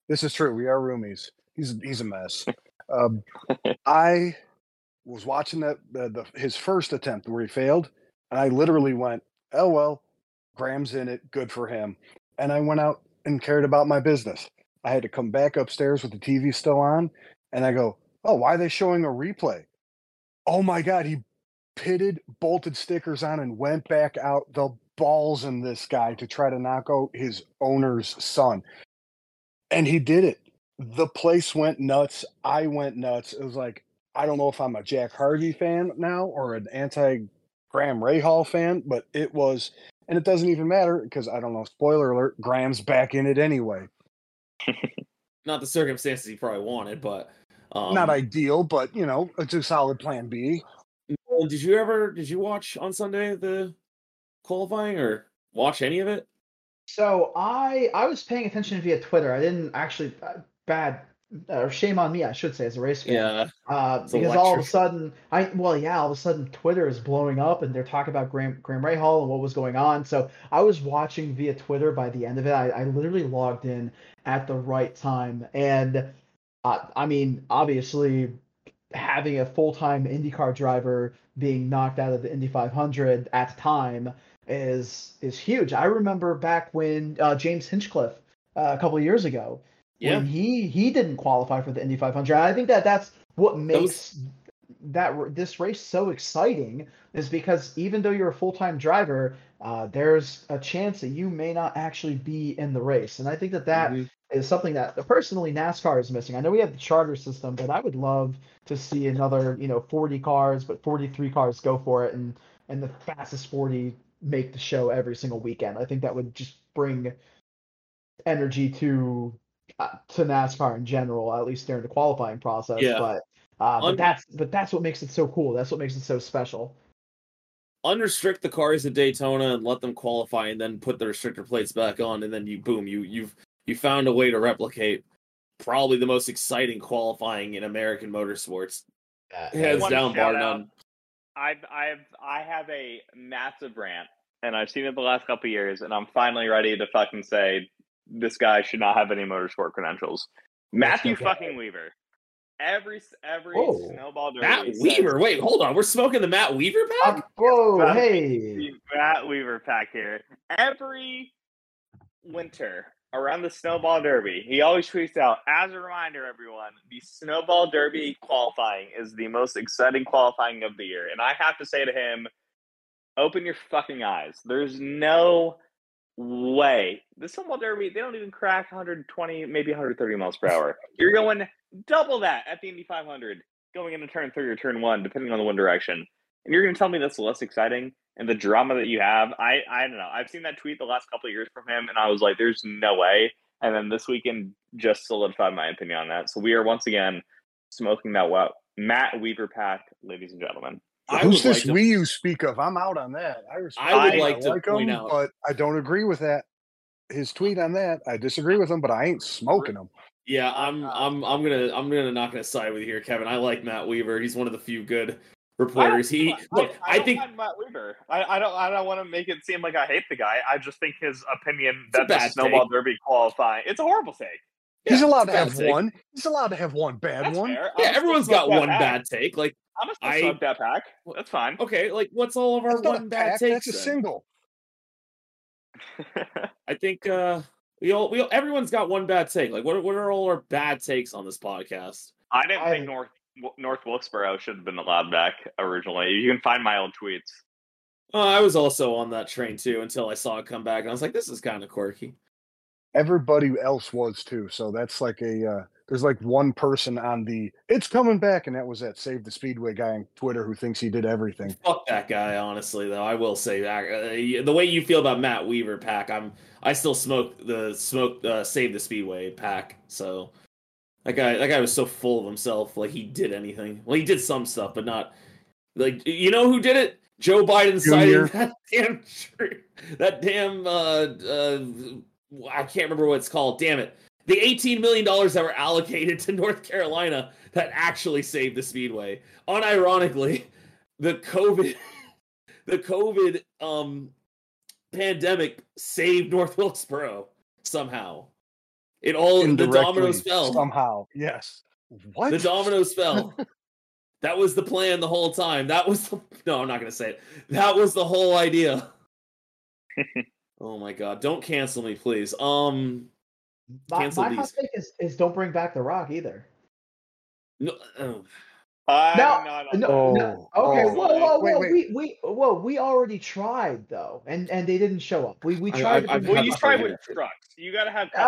[SPEAKER 3] This is true. We are roomies. He's he's a mess. Um, I was watching that the, the his first attempt where he failed, and I literally went, "Oh well, Graham's in it. Good for him." And I went out and cared about my business. I had to come back upstairs with the TV still on, and I go, "Oh, why are they showing a replay?" Oh my god, he pitted, bolted stickers on, and went back out. The balls in this guy to try to knock out his owner's son and he did it. The place went nuts. I went nuts. It was like I don't know if I'm a Jack Harvey fan now or an anti Graham Rahal fan, but it was, and it doesn't even matter because I don't know. Spoiler alert: Graham's back in it anyway.
[SPEAKER 1] Not the circumstances he probably wanted, but um,
[SPEAKER 3] Not ideal, but you know, it's a solid plan B.
[SPEAKER 1] Did you ever did you watch on Sunday the qualifying or watch any of it?
[SPEAKER 4] So I I was paying attention via Twitter. I didn't actually uh, bad or shame on me, I should say, as a race fan.
[SPEAKER 1] Yeah,
[SPEAKER 4] Uh, because all of a sudden, I well, yeah, all of a sudden Twitter is blowing up, and they're talking about Graham Graham Rahal and what was going on. So I was watching via Twitter. By the end of it, I, I literally logged in at the right time, and uh, I mean, obviously, having a full time IndyCar driver being knocked out of the Indy 500 at the time is is huge. I remember back when uh, James Hinchcliffe uh, a couple of years ago
[SPEAKER 1] yeah.
[SPEAKER 4] when he he didn't qualify for the Indy 500. I think that that's what makes that this race so exciting is because even though you're a full-time driver, uh, there's a chance that you may not actually be in the race, and I think that that is
[SPEAKER 1] Mhm.
[SPEAKER 4] something that personally NASCAR is missing. I know we have the charter system, but I would love to see another you know 40 cars, but 43 cars go for it, and and the fastest 40 make the show every single weekend. I think that would just bring energy to uh, to NASCAR in general, at least during the qualifying process.
[SPEAKER 1] Yeah.
[SPEAKER 4] But uh, but
[SPEAKER 1] Un-
[SPEAKER 4] that's but that's what makes it so cool. That's what makes it so special.
[SPEAKER 1] unrestrict the cars at Daytona and let them qualify, and then put the restrictor plates back on, and then you boom, you you've you found a way to replicate probably the most exciting qualifying in American motorsports. Hands down,
[SPEAKER 2] shout
[SPEAKER 1] bar none.
[SPEAKER 2] I've I've I have a massive rant, and I've seen it the last couple of years, and I'm finally ready to fucking say this guy should not have any motorsport credentials. Matthew
[SPEAKER 4] okay.
[SPEAKER 2] fucking Weaver. Every every
[SPEAKER 4] Whoa.
[SPEAKER 2] snowball derby.
[SPEAKER 1] Matt
[SPEAKER 2] says-
[SPEAKER 1] Weaver. Wait, hold on. We're smoking the Matt Weaver pack.
[SPEAKER 4] Um, whoa, hey!
[SPEAKER 2] Matt Weaver pack here. Every winter around the Snowball Derby, he always tweets out, as a reminder, everyone, the Snowball Derby qualifying is the most exciting qualifying of the year. And I have to say to him, open your fucking eyes. There's no way. The Snowball Derby, they don't even crack 120, maybe 130 miles per hour. You're going double that at the Indy 500 going into turn three or turn one, depending on the wind direction. And you're going to tell me that's less exciting? and the drama that you have. I I don't know. I've seen that tweet the last couple of years from him, and I was like, "There's no way." And then this weekend just solidified my opinion on that. So we are once again smoking that wow. Matt Weaver pack, ladies and gentlemen.
[SPEAKER 1] I
[SPEAKER 3] Who's this
[SPEAKER 1] like to-
[SPEAKER 3] we you speak of? I'm out on that. I respect
[SPEAKER 1] I
[SPEAKER 2] would
[SPEAKER 3] him,
[SPEAKER 1] like to point
[SPEAKER 3] him,
[SPEAKER 1] out-
[SPEAKER 3] but I don't agree with that. His tweet on that, I disagree with him, but I ain't smoking him.
[SPEAKER 1] Yeah, I'm I'm I'm gonna I'm gonna not gonna side with you here, Kevin. I like Matt Weaver. He's one of the few good reporters. He look, I,
[SPEAKER 2] don't
[SPEAKER 1] think
[SPEAKER 2] mind Matt Weaver. I, I don't I don't want to make it seem like I hate the guy. I just think his opinion that the snowball
[SPEAKER 1] take.
[SPEAKER 2] derby qualifying it's a horrible take.
[SPEAKER 3] He's allowed to have
[SPEAKER 1] take.
[SPEAKER 3] one. He's allowed to have one bad
[SPEAKER 2] That's
[SPEAKER 3] one.
[SPEAKER 2] fair.
[SPEAKER 1] yeah,
[SPEAKER 2] I'm still
[SPEAKER 1] everyone's got one
[SPEAKER 2] pack.
[SPEAKER 1] bad take. Like,
[SPEAKER 2] I'm gonna still
[SPEAKER 1] I-
[SPEAKER 2] smoke that pack. That's fine.
[SPEAKER 1] okay, like what's all of our
[SPEAKER 3] That's
[SPEAKER 1] one bad
[SPEAKER 3] pack,
[SPEAKER 1] takes?
[SPEAKER 3] That's a
[SPEAKER 1] then?
[SPEAKER 3] single.
[SPEAKER 1] I think uh we all we all, everyone's got one bad take. Like, what are- what are all our bad takes on this podcast?
[SPEAKER 2] I didn't
[SPEAKER 4] I-
[SPEAKER 2] think North North Wilkesboro should have been allowed back originally. You can find my old tweets.
[SPEAKER 1] Uh, I was also on that train too until I saw it come back, and I was like, "This is kind of quirky."
[SPEAKER 3] Everybody else was too. So that's like a uh, there's like one person on the it's coming back, and that was that Save the Speedway guy on Twitter who thinks he did everything.
[SPEAKER 1] Fuck that guy, honestly. Though I will say that uh, the way you feel about Matt Weaver pack, I'm I still smoke the smoke uh, Save the Speedway pack. So that guy, that guy was so full of himself, like he did anything. Well, he did some stuff, but not like you know who did it. Joe Biden
[SPEAKER 3] Junior.
[SPEAKER 1] citing that damn that damn uh, uh I can't remember what it's called. Damn it. The 18 million dollars that were allocated to North Carolina that actually saved the speedway. Unironically, the COVID the COVID um pandemic saved North Wilkesboro somehow. It all the dominoes fell.
[SPEAKER 3] somehow. Yes. What?
[SPEAKER 1] The dominoes fell. that was the plan the whole time. That was the, no, I'm not gonna say it. That was the whole idea. oh my god! Don't cancel me, please. Um,
[SPEAKER 4] My,
[SPEAKER 1] Cancel
[SPEAKER 4] my hot take is, is don't bring back the Rock either.
[SPEAKER 1] no, oh,
[SPEAKER 2] I'm
[SPEAKER 4] No,
[SPEAKER 2] not
[SPEAKER 4] No,
[SPEAKER 3] Oh,
[SPEAKER 4] no. Okay,
[SPEAKER 3] oh,
[SPEAKER 4] whoa, whoa, whoa.
[SPEAKER 3] wait.
[SPEAKER 4] We we whoa, we already tried though, and and they didn't show up. We we tried.
[SPEAKER 1] I-
[SPEAKER 4] to
[SPEAKER 1] I-
[SPEAKER 4] bring
[SPEAKER 2] Well, you tried with trucks. You got to have
[SPEAKER 4] Uh,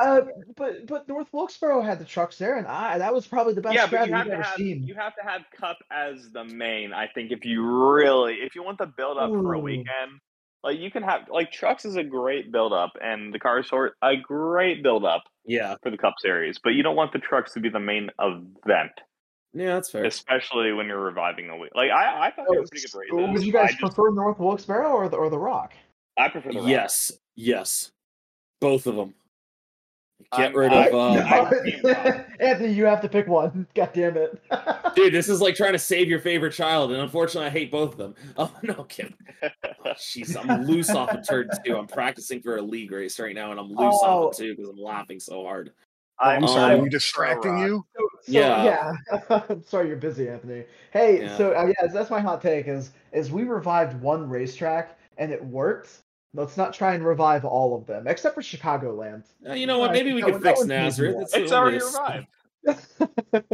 [SPEAKER 4] uh, but but North Wilkesboro had the trucks there, and I that was probably the best
[SPEAKER 2] yeah, but
[SPEAKER 4] strategy
[SPEAKER 2] you have to
[SPEAKER 4] ever
[SPEAKER 2] have
[SPEAKER 4] seen.
[SPEAKER 2] you have to have Cup as the main. I think if you really if you want the build up for a weekend, like you can have like trucks is a great build up, and the car sort a great build up
[SPEAKER 1] yeah,
[SPEAKER 2] for the Cup Series. But you don't want the trucks to be the main event,
[SPEAKER 1] yeah, that's fair.
[SPEAKER 2] especially when you're reviving a week. Like I, I thought they were pretty good races.
[SPEAKER 4] Would you guys
[SPEAKER 2] I, just,
[SPEAKER 4] prefer North Wilkesboro or the or the Rock?
[SPEAKER 2] I prefer the Rock.
[SPEAKER 1] Yes, yes, both of them. Get
[SPEAKER 2] I'm-
[SPEAKER 1] rid
[SPEAKER 2] I-
[SPEAKER 1] of. Uh,
[SPEAKER 2] I-
[SPEAKER 4] Anthony, you have to pick one. God damn it.
[SPEAKER 1] Dude, this is like trying to save your favorite child, and unfortunately, I hate both of them. Oh no, I'm kidding. Oh, I'm loose off of turn two. I'm practicing for a league race right now, and I'm loose
[SPEAKER 4] Oh.
[SPEAKER 1] off of two because I'm laughing so hard.
[SPEAKER 2] I'm
[SPEAKER 3] I'm sorry,
[SPEAKER 1] Um,
[SPEAKER 3] are we distracting
[SPEAKER 2] Rock.
[SPEAKER 3] you?
[SPEAKER 4] So,
[SPEAKER 1] Yeah.
[SPEAKER 4] yeah. I'm sorry you're busy, Anthony. Hey,
[SPEAKER 1] Yeah.
[SPEAKER 4] so uh, yeah, that's my hot take is is we revived one racetrack and it worked. Let's not try and revive all of them, except for Chicagoland.
[SPEAKER 1] Uh, you know what? Maybe
[SPEAKER 4] think
[SPEAKER 1] we
[SPEAKER 4] that
[SPEAKER 1] could fix Nazareth. It's,
[SPEAKER 2] It's already revived.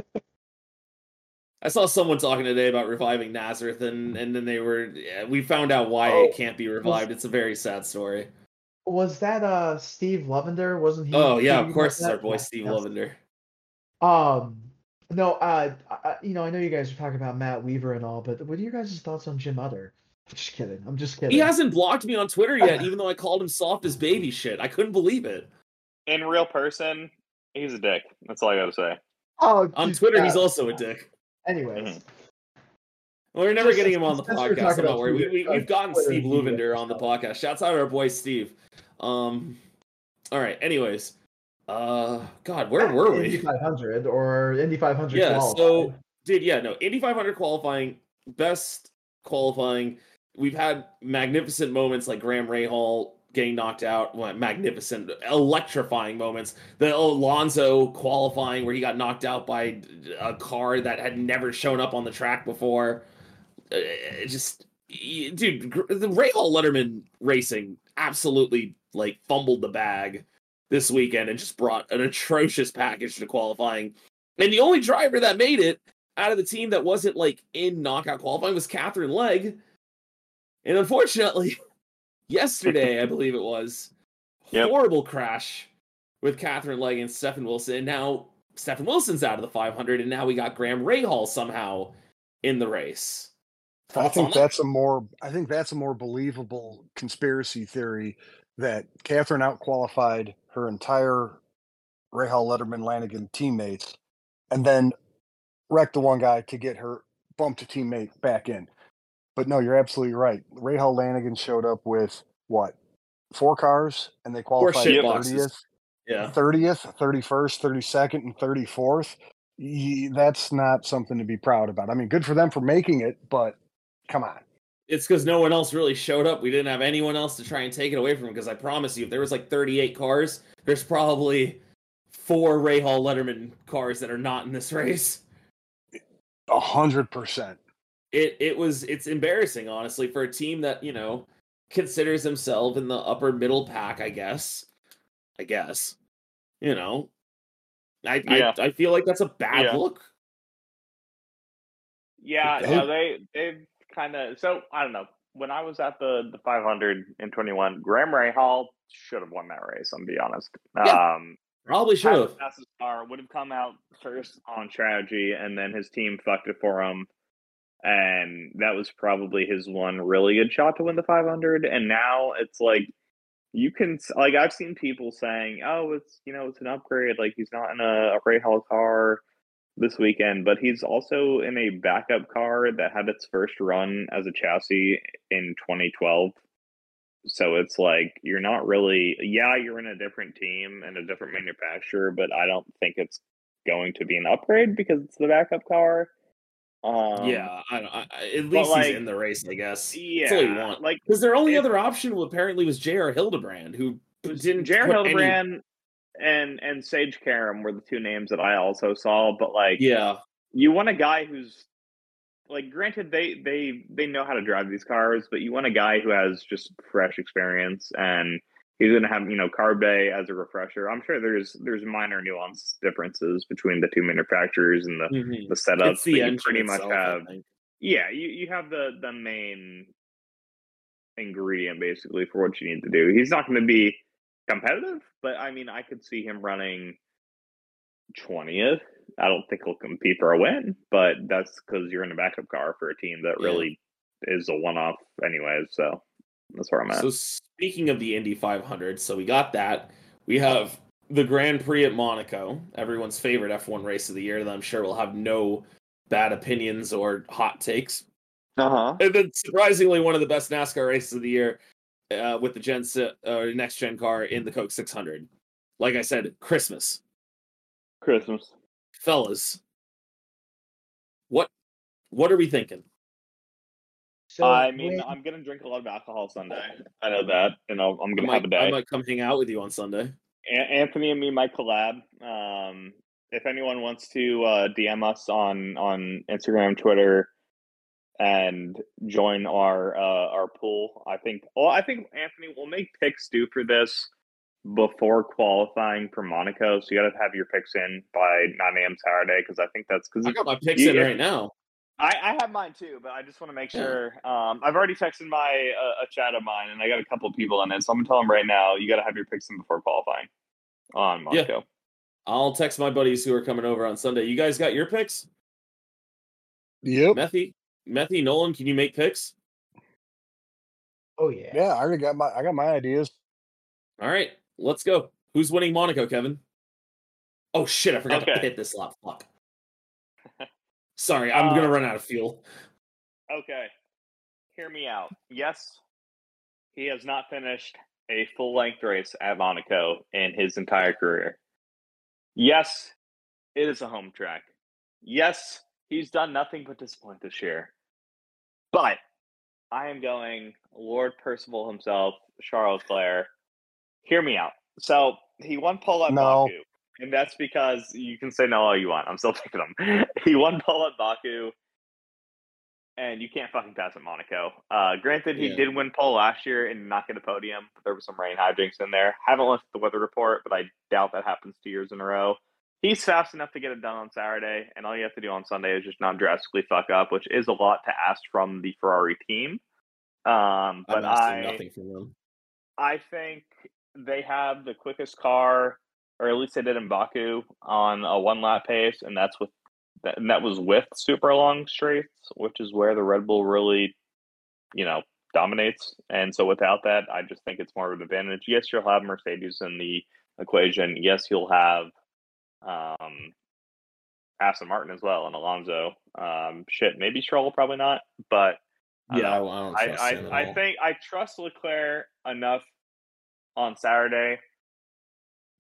[SPEAKER 1] I saw someone talking today about reviving Nazareth, and and then they were. Yeah, we found out why
[SPEAKER 4] Oh,
[SPEAKER 1] it can't be revived. It's a very sad story.
[SPEAKER 4] Was that uh Steve Luvender? Wasn't he?
[SPEAKER 1] Oh yeah, of course, it's our boy
[SPEAKER 4] that?
[SPEAKER 1] Steve
[SPEAKER 4] Yes.
[SPEAKER 1] Luvender.
[SPEAKER 4] Um, no, uh, I, you know, I know you guys are talking about Matt Weaver and all, but what are your guys' thoughts on Jim Utter? I'm just kidding. I'm just kidding.
[SPEAKER 1] He hasn't blocked me on Twitter yet, even though I called him soft as baby shit. I couldn't believe it.
[SPEAKER 2] In real person, he's a dick. That's all I got to say.
[SPEAKER 4] Oh,
[SPEAKER 1] On Twitter, he's also a dick.
[SPEAKER 4] Anyways,
[SPEAKER 2] Mhm.
[SPEAKER 1] Well, we're never
[SPEAKER 4] Just
[SPEAKER 1] getting him on the podcast.
[SPEAKER 4] talking
[SPEAKER 1] I'm not
[SPEAKER 4] about
[SPEAKER 1] worried. We,
[SPEAKER 4] Twitter,
[SPEAKER 1] we,
[SPEAKER 4] uh,
[SPEAKER 1] we've gotten
[SPEAKER 4] Twitter
[SPEAKER 1] Steve
[SPEAKER 4] media
[SPEAKER 1] Luvender on the podcast. Shouts out to our boy Steve. Um, all right. Anyways, uh, God, where were we?
[SPEAKER 4] Indy
[SPEAKER 1] we?
[SPEAKER 4] 500 or Indy 500
[SPEAKER 1] Yeah.
[SPEAKER 4] qualified.
[SPEAKER 1] So, dude, yeah, no, Indy 500 qualifying, best qualifying. We've had magnificent moments like Graham Rahal getting knocked out. Well, magnificent, electrifying moments. The Alonso qualifying where he got knocked out by a car that had never shown up on the track before. Uh, it just, dude, the Rahal Letterman racing absolutely like fumbled the bag this weekend and just brought an atrocious package to qualifying. And the only driver that made it out of the team that wasn't like in knockout qualifying was Katherine Legge. And unfortunately, yesterday, I believe it was,
[SPEAKER 2] Yep.
[SPEAKER 1] horrible crash with Katherine Legge and Stefan Wilson. And now Stefan Wilson's out of the 500, and now we got Graham Rahal somehow in the race.
[SPEAKER 3] I think
[SPEAKER 1] on that?
[SPEAKER 3] that's a more I think that's a more believable conspiracy theory that Katherine outqualified her entire Rahal Letterman Lanigan teammates and then wrecked the one guy to get her bumped a teammate back in. But no, you're absolutely right. Rahal Lanigan showed up with what? Four cars and they qualified 30th.
[SPEAKER 1] Yeah.
[SPEAKER 3] 30th, 31st, 32nd, and 34th. Ye- That's not something to be proud about. I mean, good for them for making it, but come on.
[SPEAKER 1] It's because no one else really showed up. We didn't have anyone else to try and take it away from. Because I promise you, if there was like 38 cars, there's probably four Rahal Letterman cars that are not in this race.
[SPEAKER 3] A hundred percent.
[SPEAKER 1] It it was it's embarrassing, honestly, for a team that you know considers themselves in the upper middle pack. I guess. I guess. You know. I
[SPEAKER 2] Yeah.
[SPEAKER 1] I, I feel like that's a bad
[SPEAKER 2] Yeah.
[SPEAKER 1] look.
[SPEAKER 2] Yeah,
[SPEAKER 3] Good
[SPEAKER 2] no, they they've kind of. So I don't know. When I was at the the 500 in 21, Graham Rahal should have won that race. I'm be honest.
[SPEAKER 1] Yeah.
[SPEAKER 2] Um,
[SPEAKER 1] Probably should
[SPEAKER 2] had
[SPEAKER 1] have.
[SPEAKER 2] the fastest car would have come out first on strategy, and then his team fucked it for him. And that was probably his one really good shot to win the 500. And now it's like you can like I've seen people saying, "Oh, it's you know it's an upgrade. Like he's not in a, a Rahal car this weekend, but he's also in a backup car that had its first run as a chassis in 2012." So it's like you're not really yeah, you're in a different team and a different manufacturer, but I don't think it's going to be an upgrade because it's the backup car. Um,
[SPEAKER 1] yeah, I, I, at least
[SPEAKER 2] like,
[SPEAKER 1] he's in the race, I guess.
[SPEAKER 2] yeah,
[SPEAKER 1] That's all you want.
[SPEAKER 2] like
[SPEAKER 1] Because their only other option apparently was J.R. Hildebrand, who didn't
[SPEAKER 2] Jared
[SPEAKER 1] put any-
[SPEAKER 2] Hildebrand and and Sage Karam were the two names that I also saw, but like
[SPEAKER 1] Yeah,
[SPEAKER 2] you want a guy who's like granted they they they know how to drive these cars, but you want a guy who has just fresh experience and he's gonna have, you know, carb day as a refresher. I'm sure there's there's minor nuance differences between the two manufacturers and the,
[SPEAKER 1] Mhm.
[SPEAKER 2] the setups,
[SPEAKER 1] it's the
[SPEAKER 2] you
[SPEAKER 1] engine
[SPEAKER 2] pretty much have yeah, you, you have the the main ingredient basically for what you need to do. He's not going to be competitive, but I mean, I could see him running twentieth. I don't think he'll compete for a win, but that's because you're in a backup car for a team that
[SPEAKER 1] Yeah.
[SPEAKER 2] really is a one-off, anyways. So that's where I'm at.
[SPEAKER 1] So speaking of the Indy 500, so we got that. We have the Grand Prix at Monaco, everyone's favorite F1 race of the year. That I'm sure will have no bad opinions or hot takes.
[SPEAKER 2] Uh huh.
[SPEAKER 1] And then surprisingly, one of the best NASCAR races of the year uh, with the Gen uh, next gen car in the Coke 600. Like I said, Christmas,
[SPEAKER 2] Christmas.
[SPEAKER 1] fellas. What what are we thinking?
[SPEAKER 4] So
[SPEAKER 2] I mean,
[SPEAKER 4] when-
[SPEAKER 2] I'm gonna drink a lot of alcohol Sunday. I know that, and I'll, I'm gonna have a day.
[SPEAKER 1] I might come hang out with you on Sunday.
[SPEAKER 2] A- Anthony and me might collab. Um, if anyone wants to uh, DM us on on Instagram, Twitter, and join our uh, our pool, I think. Well, I think Anthony will make picks due for this before qualifying for Monaco. So you got to have your picks in by 9 a.m. Saturday because I think that's because
[SPEAKER 1] I got my picks
[SPEAKER 2] You-
[SPEAKER 1] in right now.
[SPEAKER 2] I, I have mine too, but I just want to make sure. Um, I've already texted my uh, a chat of mine, and I got a couple people in it. So I'm gonna tell them right now. You got to have your picks in before qualifying on Monaco. Yeah.
[SPEAKER 1] I'll text my buddies who are coming over on Sunday. You guys got your picks?
[SPEAKER 3] Yep.
[SPEAKER 1] Methy, Methy, Nolan, can you make picks?
[SPEAKER 4] oh yeah.
[SPEAKER 3] Yeah, I already got my I got my ideas.
[SPEAKER 1] All right, let's go. Who's winning Monaco, Kevin? Oh shit, I forgot to hit this lap. Fuck. Sorry, I'm gonna
[SPEAKER 2] Uh,
[SPEAKER 1] run out of fuel.
[SPEAKER 2] Okay, hear me out. Yes, he has not finished a full length race at Monaco in his entire career. Yes, it is a home track. Yes, he's done nothing but disappoint this year. But I am going Lord Perceval himself, Charles Leclerc. Hear me out. So he won pole at
[SPEAKER 3] No.
[SPEAKER 2] Baku, and that's because you can say no all you want. I'm still picking him. he won pole at Baku, and you can't fucking pass at Monaco. Uh, granted, he
[SPEAKER 1] Yeah.
[SPEAKER 2] did win pole last year and not get a podium, but there was some rain hijinks in there. Haven't looked at the weather report, but I doubt that happens two years in a row. He's fast enough to get it done on Saturday, and all you have to do on Sunday is just not drastically fuck up, which is a lot to ask from the Ferrari team. Um, but I,
[SPEAKER 1] nothing from them.
[SPEAKER 2] I think they have the quickest car, or at least they did in Baku on a one lap pace, and that's with that, and that was with super long straights, which is where the Red Bull really, you know, dominates. And so without that, I just think it's more of an advantage. Yes, you'll have Mercedes in the equation. Yes, you'll have um, Aston Martin as well and Alonso. Um, shit, maybe Stroll, probably not, but I
[SPEAKER 1] Yeah, I,
[SPEAKER 2] know.
[SPEAKER 1] I don't
[SPEAKER 2] I,
[SPEAKER 1] trust him
[SPEAKER 2] I, I think I trust Leclerc enough on Saturday.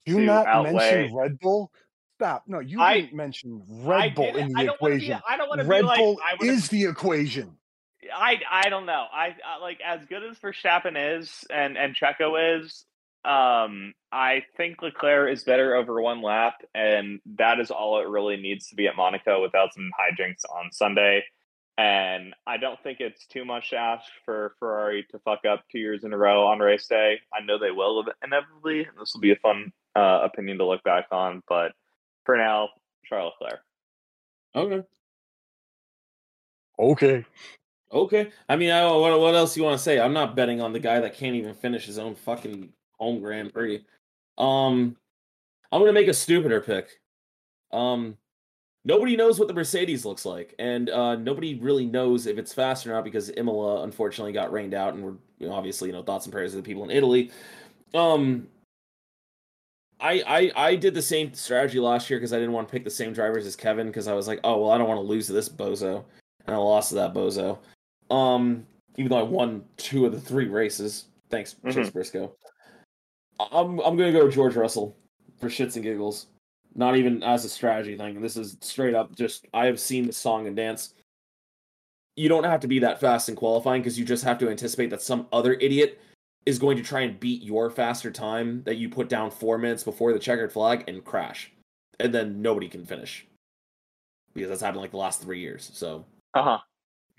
[SPEAKER 3] Do not
[SPEAKER 2] outweigh-
[SPEAKER 3] mention Red Bull. Stop. No, you
[SPEAKER 2] I-
[SPEAKER 3] didn't mention
[SPEAKER 2] I
[SPEAKER 3] Red Bull
[SPEAKER 2] did it.
[SPEAKER 3] in the
[SPEAKER 2] don't wanna be-
[SPEAKER 3] equation.
[SPEAKER 2] I don't want to
[SPEAKER 3] Red
[SPEAKER 2] be like
[SPEAKER 3] Bull
[SPEAKER 2] I
[SPEAKER 3] is the equation.
[SPEAKER 2] I I don't know. I, I like as good as Verstappen is and and Checo is. Um, I think Leclerc is better over one lap, and that is all it really needs to be at Monaco without some hijinks on Sunday. And I don't think it's too much to ask for Ferrari to fuck up two years in a row on race day. I know they will inevitably. This will be a fun uh, opinion to look back on, but for now, Charles Leclerc.
[SPEAKER 1] Okay.
[SPEAKER 3] Okay.
[SPEAKER 1] Okay. I mean, I, what, what else you want to say? I'm not betting on the guy that can't even finish his own fucking home Grand Prix. Um, I'm gonna make a stupider pick. Um, nobody knows what the Mercedes looks like, and uh, nobody really knows if it's fast or not because Imola unfortunately got rained out, and we're you know, obviously you know thoughts and prayers to the people in Italy. Um, I I I did the same strategy last year because I didn't want to pick the same drivers as Kevin because I was like, oh well, I don't want to lose to this bozo, and I lost to that bozo. Um, even though I won two of the three races, thanks Chase Briscoe. I'm I'm gonna go George Russell for shits and giggles. Not even as a strategy thing. This is straight up just I have seen the song and dance. You don't have to be that fast in qualifying because you just have to anticipate that some other idiot is going to try and beat your faster time that you put down four minutes before the checkered flag and crash. And then nobody can finish. Because that's happened like the last three years. So
[SPEAKER 2] Uh huh.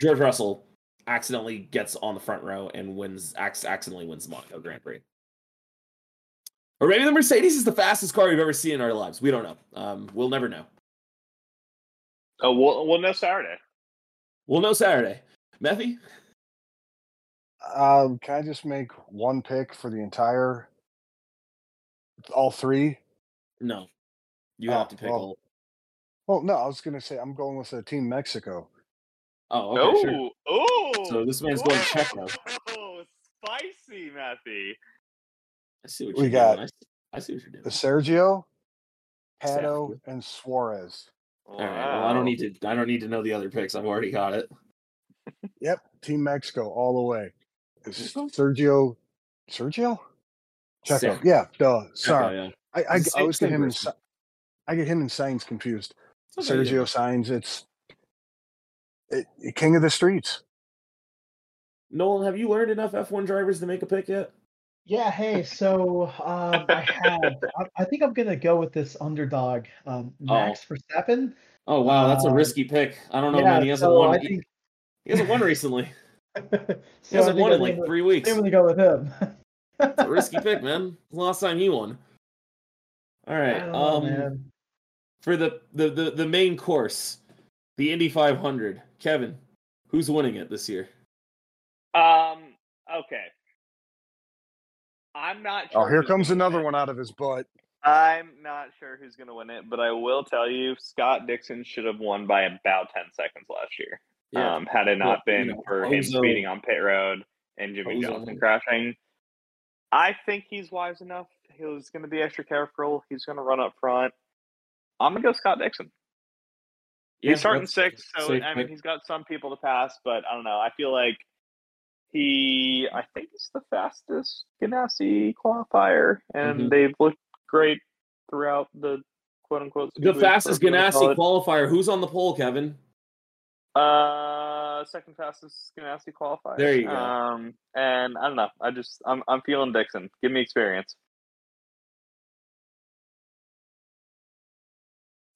[SPEAKER 1] George Russell accidentally gets on the front row and wins ac- accidentally wins the Monaco Grand Prix. Or maybe the Mercedes is the fastest car we've ever seen in our lives. We don't know. Um, we'll never know.
[SPEAKER 2] Oh, we'll, we'll know Saturday.
[SPEAKER 1] We'll know Saturday. Methy?
[SPEAKER 3] Um, can I just make one pick for the entire all three?
[SPEAKER 1] No. You
[SPEAKER 3] Oh,
[SPEAKER 1] have to pick
[SPEAKER 3] well,
[SPEAKER 1] all.
[SPEAKER 3] Well, no, I was gonna say I'm going with a Team Mexico.
[SPEAKER 1] Oh, okay, sure.
[SPEAKER 2] oh.
[SPEAKER 1] So this man's going check now.
[SPEAKER 2] Oh, spicy, Matthew.
[SPEAKER 1] I see what
[SPEAKER 3] We
[SPEAKER 1] you're
[SPEAKER 3] got-
[SPEAKER 1] doing. I, s- I see what you're doing.
[SPEAKER 3] The Sergio, Pato,
[SPEAKER 1] Sergio.
[SPEAKER 3] and Suarez.
[SPEAKER 1] All right. Well, I don't need to. I don't need to know the other picks. I've already got it.
[SPEAKER 3] Yep, Team Mexico all the way. It's
[SPEAKER 1] Okay.
[SPEAKER 3] Sergio, Sergio, Checo.
[SPEAKER 1] Checo.
[SPEAKER 3] Yeah, duh.
[SPEAKER 1] Okay,
[SPEAKER 3] Sorry,
[SPEAKER 1] yeah.
[SPEAKER 3] I I, I always get him and
[SPEAKER 1] person.
[SPEAKER 3] Si- I get him and Sainz confused.
[SPEAKER 1] Okay,
[SPEAKER 3] Sergio Sainz, it's it, king of the streets.
[SPEAKER 1] Nolan, have you learned enough F1 drivers to make a pick yet?
[SPEAKER 4] Yeah, hey, so um, I have. I, I think I'm gonna go with this underdog, um, Max Verstappen.
[SPEAKER 1] Oh wow, that's a
[SPEAKER 4] Uh,
[SPEAKER 1] risky pick. I don't know,
[SPEAKER 4] yeah,
[SPEAKER 1] man. He hasn't
[SPEAKER 4] so
[SPEAKER 1] won.
[SPEAKER 4] I
[SPEAKER 1] he-
[SPEAKER 4] think.
[SPEAKER 1] He hasn't won recently.
[SPEAKER 4] So
[SPEAKER 1] He
[SPEAKER 4] I
[SPEAKER 1] hasn't
[SPEAKER 4] think
[SPEAKER 1] won in
[SPEAKER 4] I'm
[SPEAKER 1] like
[SPEAKER 4] gonna-
[SPEAKER 1] three
[SPEAKER 4] I
[SPEAKER 1] weeks.
[SPEAKER 4] think I'm gonna go with him.
[SPEAKER 1] It's a risky pick, man. Last time he won. All right.
[SPEAKER 4] I know,
[SPEAKER 1] Um,
[SPEAKER 4] man.
[SPEAKER 1] for the, the the the main course, the Indy 500. Kevin, who's winning it this year?
[SPEAKER 2] Um. Okay. I'm not. Sure
[SPEAKER 3] Oh, here comes another
[SPEAKER 2] win.
[SPEAKER 3] one out of his butt.
[SPEAKER 2] I'm not sure who's going to win it, but I will tell you, Scott Dixon should have won by about ten seconds last year. Um, had it not
[SPEAKER 1] Well, you
[SPEAKER 2] been
[SPEAKER 1] know,
[SPEAKER 2] for him
[SPEAKER 1] Bozo-
[SPEAKER 2] speeding on pit road and Jimmy
[SPEAKER 1] Bozo
[SPEAKER 2] Johnson crashing. I think he's wise enough. He's going to be extra careful. He's going to run up front. I'm going to go Scott Dixon.
[SPEAKER 1] Yeah,
[SPEAKER 2] he's starting six, so
[SPEAKER 1] safe
[SPEAKER 2] I mean he's got some people to pass, but I don't know. I feel like he, I think he's the fastest Ganassi qualifier, and
[SPEAKER 1] Mhm.
[SPEAKER 2] they've looked great throughout the quote unquote.
[SPEAKER 1] the fastest Ganassi qualifier. Who's on the pole, Kevin?
[SPEAKER 2] Uh, second fastest Ganassi qualifier.
[SPEAKER 1] There you go.
[SPEAKER 2] Um, and I don't know. I just I'm I'm feeling Dixon. Give me experience.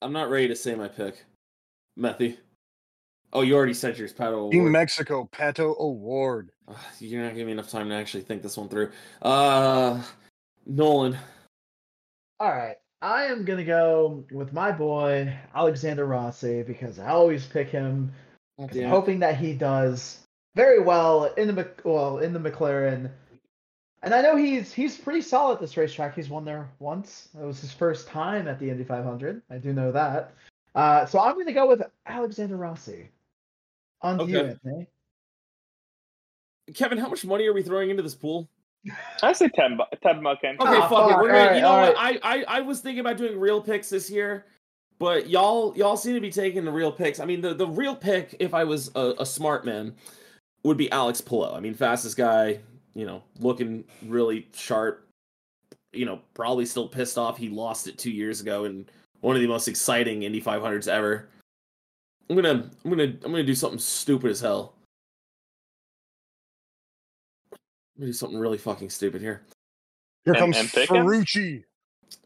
[SPEAKER 1] I'm not ready to say my pick. Methy. Oh, you already said yours, Pato.
[SPEAKER 3] Team
[SPEAKER 1] Award.
[SPEAKER 3] Mexico, Pato O'Ward.
[SPEAKER 1] Ugh, You're not giving me enough time to actually think this one through. Uh, Nolan.
[SPEAKER 4] All right, I am gonna go with my boy Alexander Rossi because I always pick him. 'Cause I'm
[SPEAKER 1] Yeah.
[SPEAKER 4] hoping that he does very well in the well in the McLaren. And I know he's he's pretty solid at this racetrack. He's won there once. It was his first time at the Indy 500. I do know that. Uh, so I'm going to go with Alexander Rossi. On to you, Anthony.
[SPEAKER 1] Kevin, how much money are we throwing into this pool?
[SPEAKER 2] I say ten bu- ten buck in.
[SPEAKER 1] Okay,
[SPEAKER 4] Ah,
[SPEAKER 1] fuck it. We're gonna,
[SPEAKER 4] Alright,
[SPEAKER 1] you know
[SPEAKER 4] alright.
[SPEAKER 1] what? I, I I was thinking about doing real picks this year, but y'all y'all seem to be taking the real picks. I mean, the, the real pick, if I was a, a smart man, would be Alex Palou. I mean, fastest guy, you know, looking really sharp. You know, probably still pissed off he lost it two years ago in one of the most exciting Indy 500s ever. I'm gonna I'm gonna I'm gonna do something stupid as hell. I'm gonna do something really fucking stupid here.
[SPEAKER 3] Here comes
[SPEAKER 2] and pick him?
[SPEAKER 3] Ferrucci.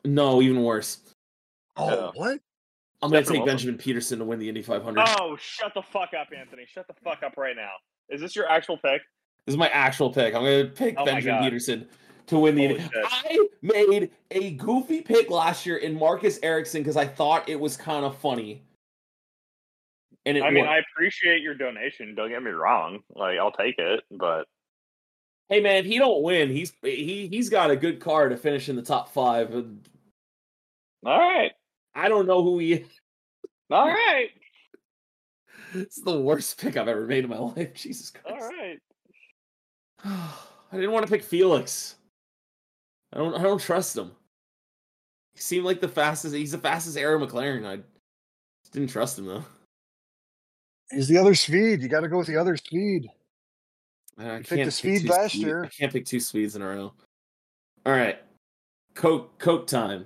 [SPEAKER 1] No, even worse.
[SPEAKER 3] Oh,
[SPEAKER 2] Yeah.
[SPEAKER 3] what?
[SPEAKER 1] I'm gonna take
[SPEAKER 2] Wilson.
[SPEAKER 1] Benjamin Pedersen to win the Indy 500.
[SPEAKER 2] Oh, shut the fuck up, Anthony. Shut the fuck up right now. Is this your actual pick?
[SPEAKER 1] This is my actual pick. I'm gonna pick
[SPEAKER 2] Oh
[SPEAKER 1] Benjamin Pedersen to win the
[SPEAKER 2] Holy
[SPEAKER 1] Indy.
[SPEAKER 2] shit.
[SPEAKER 1] I made a goofy pick last year in Marcus Ericsson because I thought it was kind of funny. and it
[SPEAKER 2] I mean,
[SPEAKER 1] won.
[SPEAKER 2] I appreciate your donation. Don't get me wrong. Like, I'll take it, but
[SPEAKER 1] hey man, if he don't win, he's he he's got a good car to finish in the top five.
[SPEAKER 2] all right,
[SPEAKER 1] I don't know who he is.
[SPEAKER 2] all right,
[SPEAKER 1] It's the worst pick I've ever made in my life. Jesus Christ.
[SPEAKER 2] All right.
[SPEAKER 1] I didn't want to pick Felix. I don't I don't trust him. He seemed like the fastest he's the fastest Arrow McLaren. I just didn't trust him though.
[SPEAKER 3] He's the other speed. You got to go with the other speed.
[SPEAKER 1] I
[SPEAKER 3] picked
[SPEAKER 1] can't
[SPEAKER 3] the
[SPEAKER 1] pick
[SPEAKER 3] speed
[SPEAKER 1] two
[SPEAKER 3] last
[SPEAKER 1] speed-
[SPEAKER 3] year.
[SPEAKER 1] I can't pick two speeds in a row. All right. Coke Coke time.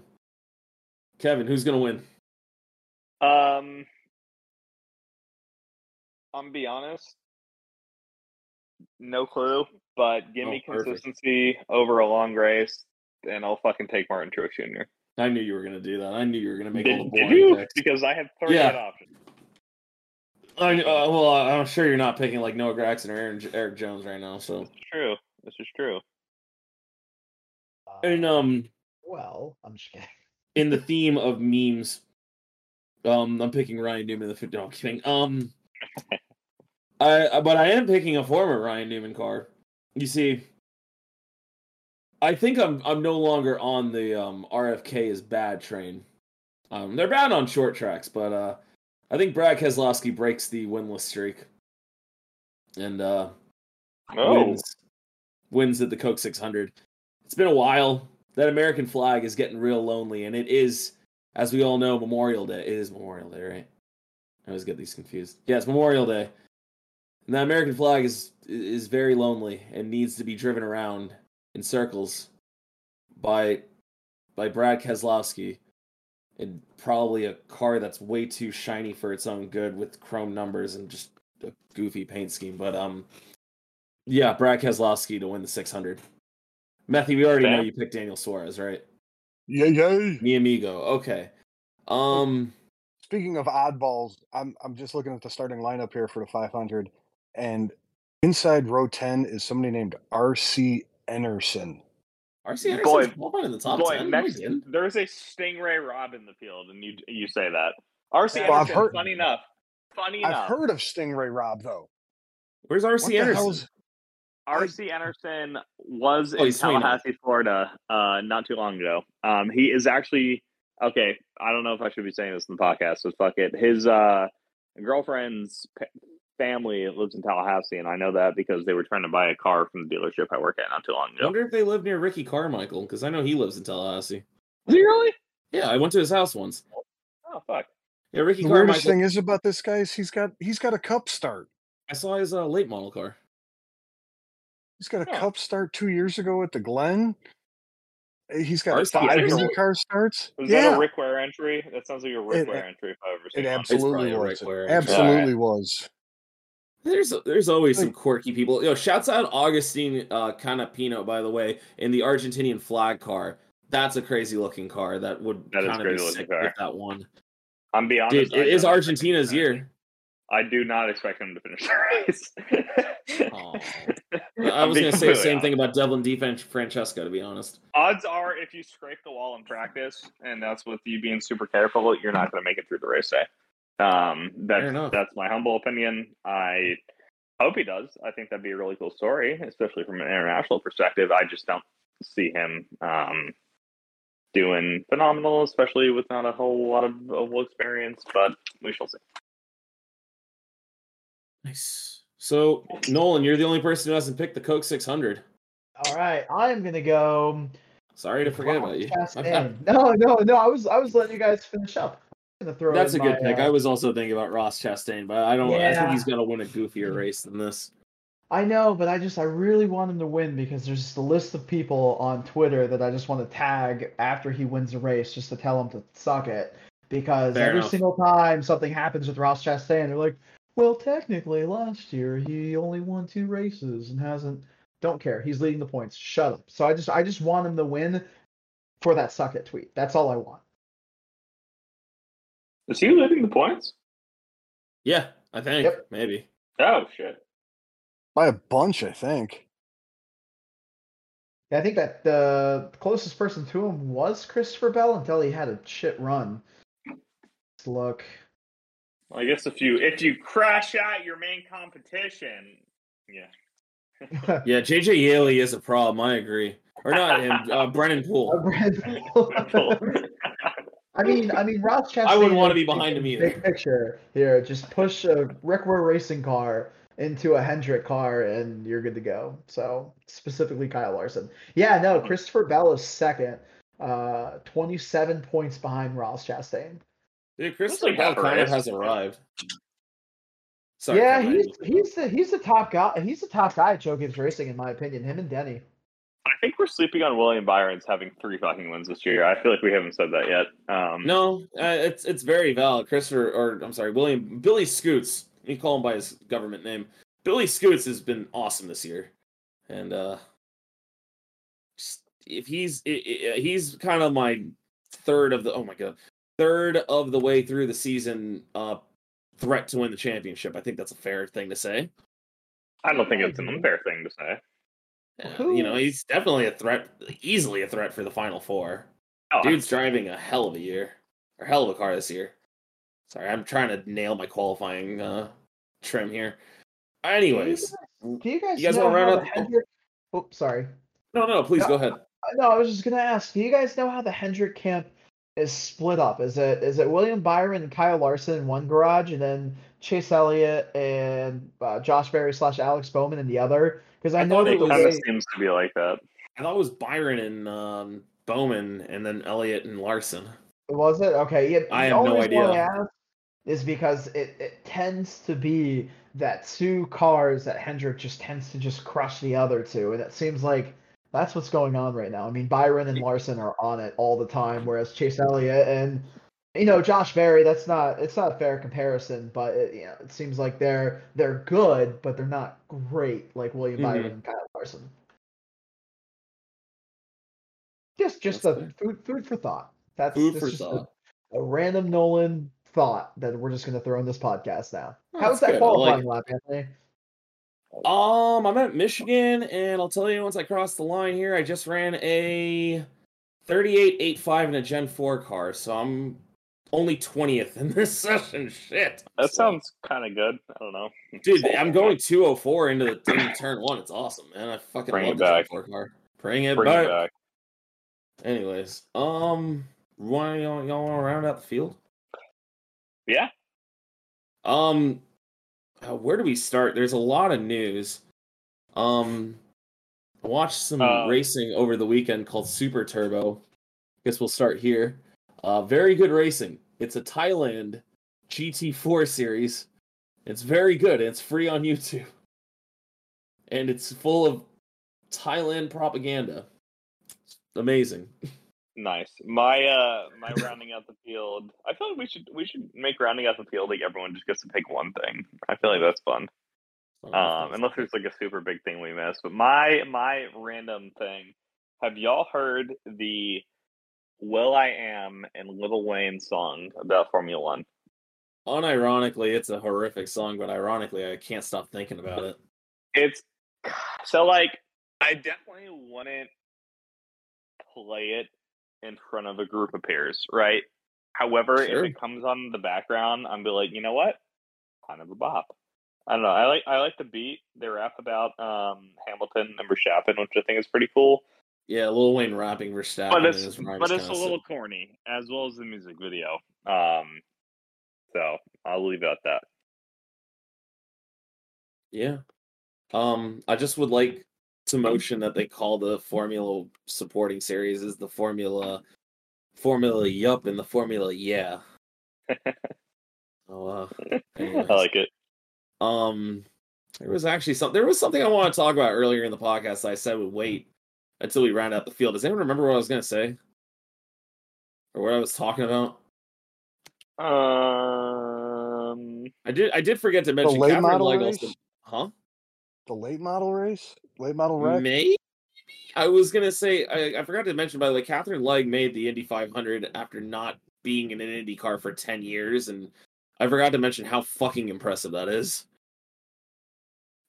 [SPEAKER 1] Kevin, who's gonna win?
[SPEAKER 2] Um, I'm gonna be honest. No clue, but give me
[SPEAKER 1] Oh, perfect.
[SPEAKER 2] consistency over a long race, and I'll fucking take Martin Truex Jr.
[SPEAKER 1] I knew you were gonna do that. I knew you were gonna make all
[SPEAKER 2] Did,
[SPEAKER 1] the
[SPEAKER 2] did you?
[SPEAKER 1] picks.
[SPEAKER 2] Because I have 38
[SPEAKER 1] Yeah.
[SPEAKER 2] options.
[SPEAKER 1] I, uh, well, I'm sure you're not picking like Noah Gragson or Aaron, Erik Jones right now. So,
[SPEAKER 2] It's true. This is true.
[SPEAKER 4] Uh,
[SPEAKER 1] and um,
[SPEAKER 4] well, I'm just kidding.
[SPEAKER 1] In the theme of memes, um, I'm picking Ryan Newman. The no, I'm kidding. Um, I but I am picking a former Ryan Newman car. You see, I think I'm I'm no longer on the um RFK is bad train. Um, they're bad on short tracks, but uh, I think Brad Keselowski breaks the winless streak, and uh,
[SPEAKER 2] Oh,
[SPEAKER 1] wins wins at the Coke 600. It's been a while. That American flag is getting real lonely, and it is, as we all know, Memorial Day. It is Memorial Day, right? I always get these confused. Yeah, Memorial Day, and that American flag is is very lonely and needs to be driven around in circles by by Brad Keselowski in probably a car that's way too shiny for its own good with chrome numbers and just a goofy paint scheme. But um, yeah, Brad Keselowski to win the 600. Methy, we already know you picked Daniel Suarez, right?
[SPEAKER 3] Yay, yay.
[SPEAKER 1] Mi amigo. Okay. Um,
[SPEAKER 3] Speaking of oddballs, I'm I'm just looking at the starting lineup here for the 500, and inside row 10 is somebody named R.C. Enerson.
[SPEAKER 1] RC
[SPEAKER 2] Boy,
[SPEAKER 1] in the top
[SPEAKER 2] boy,
[SPEAKER 1] 10.
[SPEAKER 2] next,
[SPEAKER 1] No, he didn't.
[SPEAKER 2] there's a Sting Ray Robb in the field, and you you say that. RC
[SPEAKER 4] Well, I've
[SPEAKER 2] Anderson,
[SPEAKER 3] heard-
[SPEAKER 2] funny enough, funny
[SPEAKER 3] I've
[SPEAKER 2] enough,
[SPEAKER 3] heard of Sting Ray Robb though.
[SPEAKER 1] Where's RC
[SPEAKER 3] the
[SPEAKER 1] Anderson?
[SPEAKER 3] Hell
[SPEAKER 2] RC Anderson was
[SPEAKER 1] Oh,
[SPEAKER 2] in
[SPEAKER 1] he's 29.
[SPEAKER 2] Tallahassee, Florida, uh, not too long ago. Um, he is actually okay. I don't know if I should be saying this in the podcast, so fuck it. His uh, girlfriend's pa- family lives in Tallahassee, and I know that because they were trying to buy a car from the dealership I work at not too long
[SPEAKER 1] I
[SPEAKER 2] ago.
[SPEAKER 1] wonder if they live near Ricky Carmichael because I know he lives in Tallahassee.
[SPEAKER 2] Is he really?
[SPEAKER 1] Yeah, I went to his house once.
[SPEAKER 2] Oh fuck!
[SPEAKER 1] Yeah, Ricky
[SPEAKER 3] the weirdest thing is about this guy is he's got he's got a cup start.
[SPEAKER 1] I saw his uh, late model car.
[SPEAKER 3] He's got a
[SPEAKER 2] Huh.
[SPEAKER 3] cup start two years ago at the Glen. Uh, He's got
[SPEAKER 1] R.C.
[SPEAKER 3] five
[SPEAKER 2] Anderson?
[SPEAKER 3] car starts.
[SPEAKER 2] Was
[SPEAKER 3] yeah,
[SPEAKER 2] that a Rick Ware entry? That sounds like a Rick
[SPEAKER 3] It-
[SPEAKER 2] Ware entry if I've ever seen
[SPEAKER 3] it absolutely was.
[SPEAKER 1] Rick Ware
[SPEAKER 3] It
[SPEAKER 1] entry.
[SPEAKER 3] absolutely was.
[SPEAKER 1] There's there's always some quirky people. Yo, shouts out Augustine uh, Canapino, by the way, in the Argentinian flag car. That's a crazy looking car. That would
[SPEAKER 2] That is
[SPEAKER 1] kind of be
[SPEAKER 2] crazy looking
[SPEAKER 1] sick
[SPEAKER 2] car.
[SPEAKER 1] with that one.
[SPEAKER 2] I'm be honest.
[SPEAKER 1] Dude, it is Argentina's
[SPEAKER 2] him to-
[SPEAKER 1] year.
[SPEAKER 2] I do not expect him to finish the race.
[SPEAKER 1] I was gonna say the same thing about Devlin defense Fran- Francesco, to be honest.
[SPEAKER 2] Odds are, if you scrape the wall in practice, and that's with you being super careful, you're not going to make it through the race day. Um, that's that's my humble opinion. I hope he does. I think that'd be a really cool story, especially from an international perspective. I just don't see him um, doing phenomenal, especially with not a whole lot of oval experience. But we shall see.
[SPEAKER 1] Nice. So Nolan, you're the only person who hasn't picked the Coke 600.
[SPEAKER 4] All right, I'm gonna go.
[SPEAKER 1] Sorry to forget about you.
[SPEAKER 4] No, no, no. I was I was letting you guys finish up. Throw
[SPEAKER 1] That's a good
[SPEAKER 4] my,
[SPEAKER 1] pick.
[SPEAKER 4] uh,
[SPEAKER 1] I was also thinking about Ross Chastain, but I don't. I think
[SPEAKER 4] he's
[SPEAKER 1] he's got to win a goofier race than this.
[SPEAKER 4] I know, but I just I really want him to win because there's just a list of people on Twitter that I just want to tag after he wins a race just to tell him to suck it. Because
[SPEAKER 1] Fair
[SPEAKER 4] every
[SPEAKER 1] enough.
[SPEAKER 4] single time something happens with Ross Chastain, they're like, "Well, technically, last year he only won two races and hasn't." Don't care. He's leading the points. Shut up. So I just I just want him to win for that suck it tweet. That's all I want.
[SPEAKER 2] Is he leading the points?
[SPEAKER 1] Yeah, I think
[SPEAKER 4] Yep.
[SPEAKER 1] maybe.
[SPEAKER 2] Oh shit!
[SPEAKER 3] By a bunch, I think.
[SPEAKER 4] I think that the closest person to him was Christopher Bell until he had a shit run. Let's look.
[SPEAKER 2] Well, I guess if you if you crash out your main competition, yeah.
[SPEAKER 1] Yeah, JJ Yeley is a problem. I agree. Or not him, uh, Brennan
[SPEAKER 4] Uh,
[SPEAKER 1] Poole.
[SPEAKER 4] I mean, I mean, Ross Chastain.
[SPEAKER 1] I wouldn't wanna be behind him either.
[SPEAKER 4] Big picture here. Just push a Rick Ware racing car into a Hendrick car, and you're good to go. So specifically, Kyle Larson. Yeah, no, Christopher Bell is second. Uh, 27 points behind Ross Chastain.
[SPEAKER 1] Dude, Christopher
[SPEAKER 2] like
[SPEAKER 1] Bell kind of has arrived. Sorry,
[SPEAKER 4] yeah, he's he's the he's the top guy. He's the top guy at Joe Gibbs Racing, in my opinion. Him and Denny.
[SPEAKER 2] I think we're sleeping on William Byron's having three fucking wins this year. I feel like we haven't said that yet. Um,
[SPEAKER 1] No, uh, it's it's very valid. Christopher, or I'm sorry, William Billy Scoots. You call him by his government name. Billy Scoots has been awesome this year, and uh, just, if he's i i he's kind of my third of the oh my god third of the way through the season uh threat to win the championship. I think that's a fair thing to say.
[SPEAKER 2] I don't think it's an unfair thing to say.
[SPEAKER 1] Uh, you know, he's definitely a threat, easily a threat for the final four.
[SPEAKER 2] Oh,
[SPEAKER 1] Dude's driving a hell of a year, or hell of a car this year. Sorry, I'm trying to nail my qualifying uh, trim here. Anyways,
[SPEAKER 4] Do you guys,
[SPEAKER 1] You guys
[SPEAKER 4] know
[SPEAKER 1] wanna round
[SPEAKER 4] how
[SPEAKER 1] up
[SPEAKER 4] the
[SPEAKER 1] the-
[SPEAKER 4] Hendrick? Oh, sorry.
[SPEAKER 1] no, no, please
[SPEAKER 4] No.
[SPEAKER 1] go ahead.
[SPEAKER 4] Uh, No, I was just gonna ask. Do you guys know how the Hendrick camp is split up? Is it is it William Byron and Kyle Larson in one garage, and then Chase Elliott and uh, Josh Berry slash Alex Bowman in the other? Because I,
[SPEAKER 1] I
[SPEAKER 4] know
[SPEAKER 1] thought
[SPEAKER 4] that
[SPEAKER 1] it was-
[SPEAKER 2] kind of seems to be like that.
[SPEAKER 1] I thought it was Byron and um, Bowman, and then Elliott and Larson.
[SPEAKER 4] was it okay. Yeah,
[SPEAKER 1] I have no
[SPEAKER 4] only reason why
[SPEAKER 1] idea.
[SPEAKER 4] I is because it, it tends to be that two cars that Hendrick just tends to just crush the other two, and it seems like that's what's going on right now. I mean, Byron and Larson are on it all the time, whereas Chase Elliott and you know Josh Berry, that's not it's not a fair comparison, but it, you know it seems like they're they're good, but they're not great like William
[SPEAKER 1] Mhm.
[SPEAKER 4] Byron and Kyle Larson. Just just
[SPEAKER 1] That's
[SPEAKER 4] a
[SPEAKER 1] fair.
[SPEAKER 4] food food for thought. That's
[SPEAKER 1] Food for
[SPEAKER 4] just a-
[SPEAKER 1] thought.
[SPEAKER 4] a random Nolan thought that we're just going to throw in this podcast now.
[SPEAKER 1] Oh,
[SPEAKER 4] How's that
[SPEAKER 1] good. I like
[SPEAKER 4] qualifying lap, Anthony?
[SPEAKER 1] Um, I'm at Michigan, and I'll tell you once I cross the line here, I just ran a 38.85 in a Gen 4 car, so I'm only 20th in this session. Shit.
[SPEAKER 2] That
[SPEAKER 1] So-
[SPEAKER 2] sounds kind of good. I don't know.
[SPEAKER 1] Dude, I'm going 204 into the into turn one. It's awesome, man. I fucking
[SPEAKER 2] Bring
[SPEAKER 1] love
[SPEAKER 2] it
[SPEAKER 1] the Gen
[SPEAKER 2] back.
[SPEAKER 1] 4 car. Bring it
[SPEAKER 2] Bring
[SPEAKER 1] back.
[SPEAKER 2] it back.
[SPEAKER 1] Anyways, um, why y'all, y'all want to round out the field?
[SPEAKER 2] Yeah.
[SPEAKER 1] Um, uh, where do we start? There's a lot of news. Um, I watched some
[SPEAKER 2] Uh,
[SPEAKER 1] racing over the weekend called Super Turbo. I guess we'll start here. Uh, very good racing. It's a Thailand GT4 series. It's very good. It's free on YouTube, and it's full of Thailand propaganda. It's amazing.
[SPEAKER 2] Nice. My uh my rounding out the field. I feel like we should we should make rounding out the field like everyone just gets to pick one thing. I feel like that's fun. Um, unless there's like a super big thing we missed. But my my random thing. Have y'all heard the will.i.am and Lil Wayne song about Formula One?
[SPEAKER 1] Unironically, it's a horrific song, but ironically, I can't stop thinking about it.
[SPEAKER 2] It's so like I definitely wouldn't play it in front of a group of peers, right? However,
[SPEAKER 1] Sure.
[SPEAKER 2] if it comes on the background, I'm be like, you know what? Kind of a bop. I don't know. I like I like the beat. They rap about um, Hamilton and Verstappen, which I think is pretty cool.
[SPEAKER 1] Yeah, Lil Wayne rapping Verstappen.
[SPEAKER 2] But it's but it's a little corny, as well as the music video. Um, so I'll leave it at that.
[SPEAKER 1] Yeah. Um, I just would like motion that they call the Formula supporting series is the Formula Formula Yup and the Formula Yeah. oh, uh, anyways.
[SPEAKER 2] I like it.
[SPEAKER 1] Um, there was actually something. There was something I want to talk about earlier in the podcast. That I said would wait until we round out the field. Does anyone remember what I was going to say, or what I was talking about?
[SPEAKER 2] Um,
[SPEAKER 1] I did. I did forget to mention
[SPEAKER 3] late
[SPEAKER 1] Katherine
[SPEAKER 3] model
[SPEAKER 1] Legge Huh?
[SPEAKER 3] The late model race, late model wreck.
[SPEAKER 1] Maybe. I was gonna say I, I forgot to mention by the way, Katherine Legge made the Indy 500 after not being in an Indy car for 10 years, and I forgot to mention how fucking impressive that is.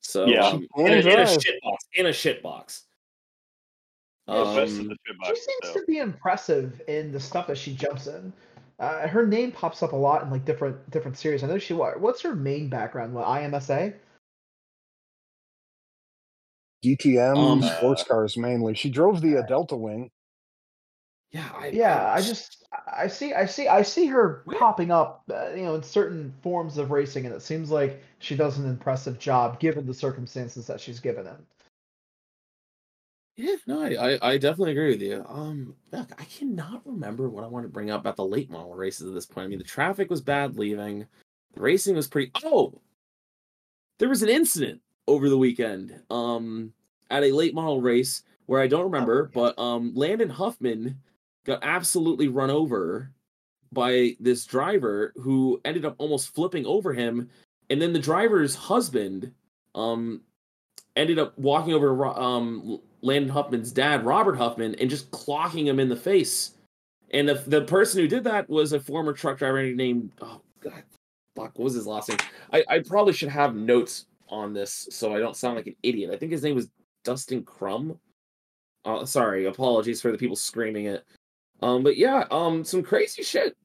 [SPEAKER 1] So
[SPEAKER 2] Yeah.
[SPEAKER 1] um, in, a,
[SPEAKER 3] And
[SPEAKER 1] in a shit box, in a shit box.
[SPEAKER 2] the
[SPEAKER 1] Um,
[SPEAKER 2] the
[SPEAKER 4] She seems
[SPEAKER 2] so.
[SPEAKER 4] to be impressive in the stuff that she jumps in. Uh, her name pops up a lot in like different different series. I know she what what's her main background? What IMSA?
[SPEAKER 3] DTM
[SPEAKER 1] Um,
[SPEAKER 3] sports cars mainly. She drove the uh, Delta Wing.
[SPEAKER 1] Yeah, I,
[SPEAKER 4] Yeah, I just I see I see I see her popping up, uh, you know, in certain forms of racing, and it seems like she does an impressive job given the circumstances that she's given in.
[SPEAKER 1] Yeah, no, I, I, I definitely agree with you. Um, look, I cannot remember what I want to bring up about the late model races at this point. I mean, the traffic was bad leaving, the racing was pretty. Oh, there was an incident over the weekend. Um, at a late model race where I don't remember, but um, Landon Huffman got absolutely run over by this driver who ended up almost flipping over him, and then the driver's husband, um, ended up walking over to um Landon Huffman's dad, Robert Huffman, and just clocking him in the face. And the the person who did that was a former truck driver named oh god, fuck, what was his last name? I, I probably should have notes on this so I don't sound like an idiot. I think his name was Dustin Crum. Uh, sorry, apologies for the people screaming it. Um, but yeah, um, some crazy shit.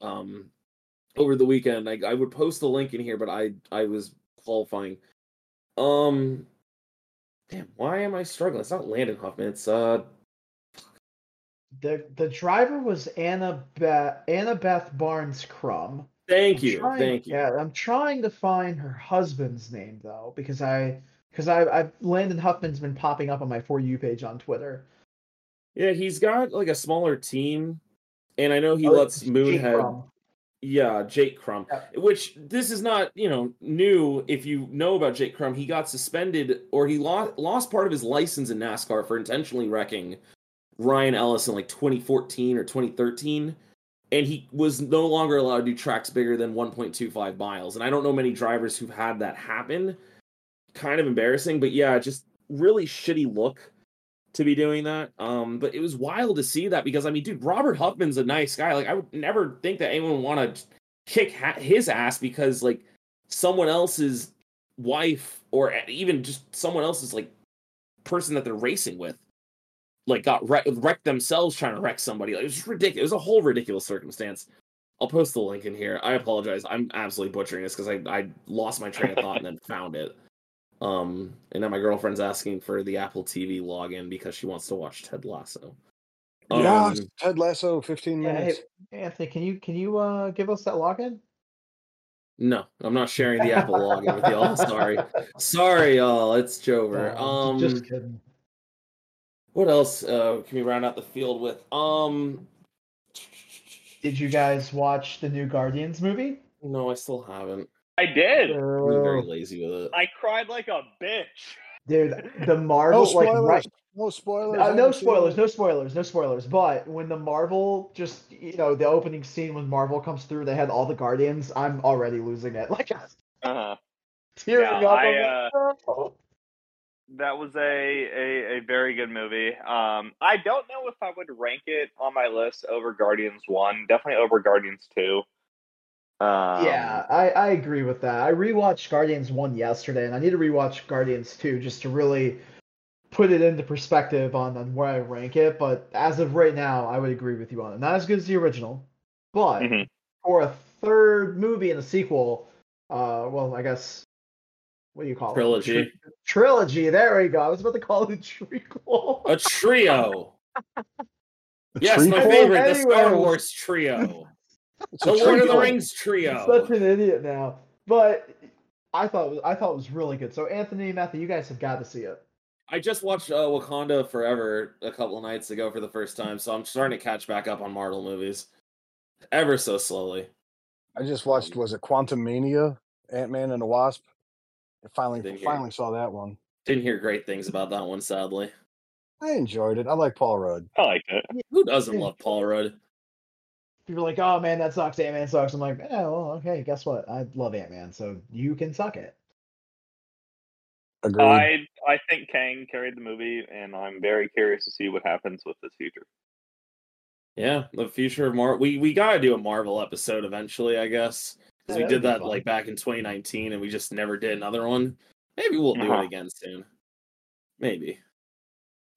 [SPEAKER 1] Um, over the weekend, I, I would post the link in here, but I I was qualifying. Um, damn, why am I struggling? It's not Landon Huffman. It's uh,
[SPEAKER 4] The the driver was Anna Beth Annabeth Barnes Crum.
[SPEAKER 1] thank you,
[SPEAKER 4] trying-
[SPEAKER 1] thank you.
[SPEAKER 4] Yeah, I'm trying to find her husband's name though, because I because I I've Landon Huffman's been popping up on my for you page on Twitter.
[SPEAKER 1] Yeah, he's got like a smaller team, and I know he
[SPEAKER 4] Oh,
[SPEAKER 1] lets Moonhead.
[SPEAKER 4] Crum.
[SPEAKER 1] Yeah, Jake Crum.
[SPEAKER 4] Yep.
[SPEAKER 1] Which this is not, you know, new. If you know about Jake Crum, he got suspended or he lost lost part of his license in NASCAR for intentionally wrecking Ryan Ellis in like 2014 or 2013, and he was no longer allowed to do tracks bigger than 1.25 miles. And I don't know many drivers who've had that happen. Kind of embarrassing, but yeah, just really shitty look to be doing that. Um, but it was wild to see that because I mean, dude, Robert Huffman's a nice guy. Like I would never think that anyone would want to kick ha- his ass because like someone else's wife or even just someone else's like person that they're racing with like got wreck- wrecked themselves trying to wreck somebody. Like, it was ridiculous. It was a whole ridiculous circumstance. I'll post the link in here. I apologize. I'm absolutely butchering this because I, I lost my train of thought and then found it. Um, and now my girlfriend's asking for the Apple TV login because she wants to watch Ted Lasso.
[SPEAKER 3] yeah,
[SPEAKER 1] Um,
[SPEAKER 3] Ted Lasso, 15
[SPEAKER 4] Yeah, hey,
[SPEAKER 3] minutes.
[SPEAKER 4] Anthony, can you can you uh give us that login?
[SPEAKER 1] no, I'm not sharing the Apple login with y'all. Sorry, sorry, y'all. It's Jover. Um,
[SPEAKER 4] just kidding.
[SPEAKER 1] what else uh, can we round out the field with? Um,
[SPEAKER 4] Did you guys watch the new Guardians movie?
[SPEAKER 1] no, I still haven't.
[SPEAKER 2] I did.
[SPEAKER 1] I'm very
[SPEAKER 4] Oh,
[SPEAKER 1] lazy with it.
[SPEAKER 2] I cried like a bitch.
[SPEAKER 4] dude, the Marvel
[SPEAKER 3] No
[SPEAKER 4] like
[SPEAKER 3] spoilers.
[SPEAKER 4] right,
[SPEAKER 3] No spoilers.
[SPEAKER 4] Uh, no spoilers, no spoilers, no spoilers. But when the Marvel just, you know, the opening scene when Marvel comes through, they had all the Guardians. I'm already losing it. Like, I'm
[SPEAKER 2] Uh-huh.
[SPEAKER 4] tearing
[SPEAKER 2] Yeah,
[SPEAKER 4] up.
[SPEAKER 2] I,
[SPEAKER 4] like, "Oh."
[SPEAKER 2] That was a, a, a very good movie. Um, I don't know if I would rank it on my list over Guardians One. Definitely over Guardians Two. Um,
[SPEAKER 4] yeah, I, I agree with that. I rewatched Guardians 1 yesterday, and I need to rewatch Guardians 2 just to really put it into perspective on, on where I rank it. But as of right now, I would agree with you on it. Not as good as the original, but
[SPEAKER 2] Mhm.
[SPEAKER 4] for a third movie and a sequel, uh, well, I guess, what do you call
[SPEAKER 1] Trilogy.
[SPEAKER 4] it? Tri- trilogy. There we go. I was about to call it a trequel.
[SPEAKER 1] A trio. yes, my
[SPEAKER 3] trequel?
[SPEAKER 1] favorite, the Star Wars trio.
[SPEAKER 3] It's
[SPEAKER 1] The
[SPEAKER 3] a
[SPEAKER 1] Lord of the. Rings trio.
[SPEAKER 4] such an idiot now. But I thought it was, I thought it was really good. So Anthony, Matthew, you guys have got to see it.
[SPEAKER 1] I just watched uh, Wakanda Forever a couple of nights ago for the first time, so I'm starting to catch back up on Marvel movies. Ever so slowly.
[SPEAKER 3] I just watched, was it Quantumania? Ant Man and the Wasp? I finally,
[SPEAKER 1] Didn't hear
[SPEAKER 3] finally saw that one.
[SPEAKER 1] Didn't hear great things about that one, sadly.
[SPEAKER 3] I enjoyed it. I like Paul Rudd.
[SPEAKER 2] I like it.
[SPEAKER 1] Who doesn't love Paul Rudd?
[SPEAKER 4] People are like, "Oh man, that sucks. Ant Man sucks." I'm like, "Yeah, well, okay. Guess what? I love Ant Man, so you can suck it."
[SPEAKER 3] Agreed.
[SPEAKER 2] I I think Kang carried the movie, and I'm very curious to see what happens with his future.
[SPEAKER 1] Yeah, the future of Marvel. We we gotta do a Marvel episode eventually, I guess. Because
[SPEAKER 4] Yeah,
[SPEAKER 1] we did
[SPEAKER 4] that'd be
[SPEAKER 1] that
[SPEAKER 4] fun.
[SPEAKER 1] like back in 2019, and we just never did another one. Maybe we'll do
[SPEAKER 2] Uh-huh.
[SPEAKER 1] it again soon. Maybe.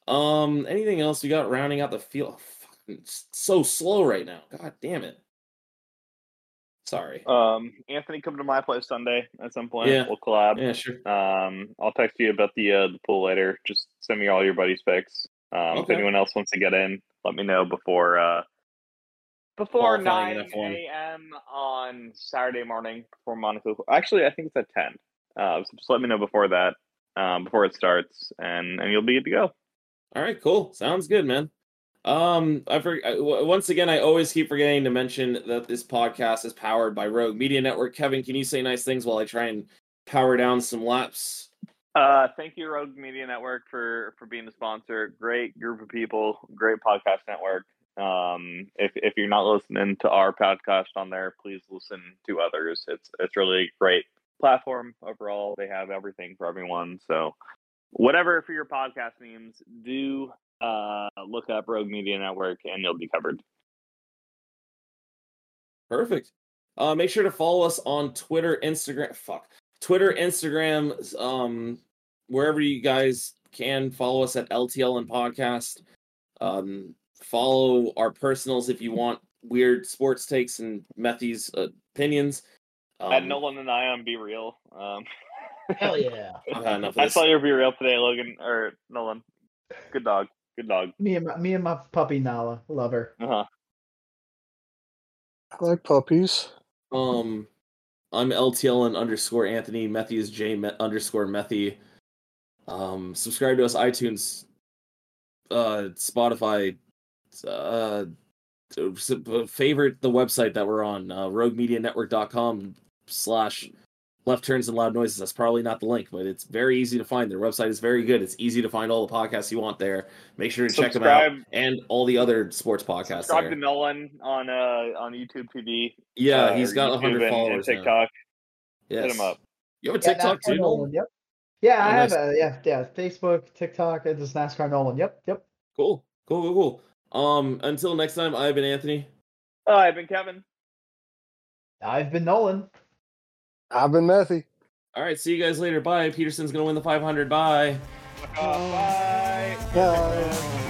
[SPEAKER 1] Um, anything else we got rounding out the field? It's so slow right now. God damn it. Sorry.
[SPEAKER 2] Um, Anthony, come to my place Sunday at some point.
[SPEAKER 1] Yeah.
[SPEAKER 2] We'll collab.
[SPEAKER 1] Yeah, sure.
[SPEAKER 2] Um, I'll text you about the uh, the pool later. Just send me all your buddies' picks. Um, If anyone else wants to get in, let me know before uh, before
[SPEAKER 1] Qualifying
[SPEAKER 2] nine
[SPEAKER 1] in F1.
[SPEAKER 2] a.m. on Saturday morning before Monaco. Actually, I think it's at ten. Uh, so just let me know before that, um, before it starts, and and you'll be good to go.
[SPEAKER 1] All right, cool. Sounds good, man. Um, I for, I- once again, I always keep forgetting to mention that this podcast is powered by Rogue Media Network. Kevin, can you say nice things while I try and power down some laps?
[SPEAKER 2] Uh, thank you, Rogue Media Network, for for being a sponsor. Great group of people, great podcast network. Um, if if you're not listening to our podcast on there, please listen to others. It's it's really a great platform overall. They have everything for everyone. So whatever for your podcast names, do uh look up Rogue Media Network and you'll be covered.
[SPEAKER 1] Perfect. Uh, make sure to follow us on Twitter, Instagram. Fuck, Twitter, Instagram, um, wherever you guys can. Follow us at LTLN Podcast. Um, follow our personals if you want weird sports takes and Methy's uh, opinions. Um,
[SPEAKER 2] At Nolan and I on BeReal. Um,
[SPEAKER 4] Hell yeah.
[SPEAKER 1] I've had enough of
[SPEAKER 2] I saw your BeReal today, Logan or Nolan. Good dog. Good dog.
[SPEAKER 4] Me and my, me and my puppy Nala, love her.
[SPEAKER 2] Uh-huh.
[SPEAKER 3] I like puppies.
[SPEAKER 1] Um, I'm LTLN underscore Anthony. Methy is J Met underscore Methy. Um, subscribe to us iTunes, uh, Spotify, uh, favorite the website that we're on, uh, roguemedianetwork.com slash left turns and loud noises. That's probably not the link, but it's very easy to find. Their website is very good. It's easy to find all the podcasts you want there. Make sure to check them out and all the other sports podcasts
[SPEAKER 2] Subscribe
[SPEAKER 1] there.
[SPEAKER 2] to Nolan on uh on YouTube TV.
[SPEAKER 1] Yeah,
[SPEAKER 2] uh,
[SPEAKER 1] he's
[SPEAKER 2] or
[SPEAKER 1] got
[SPEAKER 2] YouTube
[SPEAKER 1] 100 followers
[SPEAKER 2] And
[SPEAKER 1] now.
[SPEAKER 2] TikTok.
[SPEAKER 1] Yes.
[SPEAKER 2] Hit him up.
[SPEAKER 1] You have a
[SPEAKER 4] Yeah,
[SPEAKER 1] TikTok
[SPEAKER 4] NASCAR
[SPEAKER 1] too, Nolan?
[SPEAKER 4] Nolan, Yep. Yeah, I
[SPEAKER 1] Oh,
[SPEAKER 4] have
[SPEAKER 1] nice.
[SPEAKER 4] a yeah, yeah, Facebook, TikTok, and just NASCAR Nolan. Yep, yep.
[SPEAKER 1] Cool, cool, cool, cool. Um, until next time, I've been Anthony.
[SPEAKER 2] Oh, I've been Kevin.
[SPEAKER 4] I've been Nolan.
[SPEAKER 3] I've been Methy.
[SPEAKER 1] All right, see you guys later. Bye. Pedersen's gonna win the 500. Bye.
[SPEAKER 2] Bye.
[SPEAKER 3] Bye.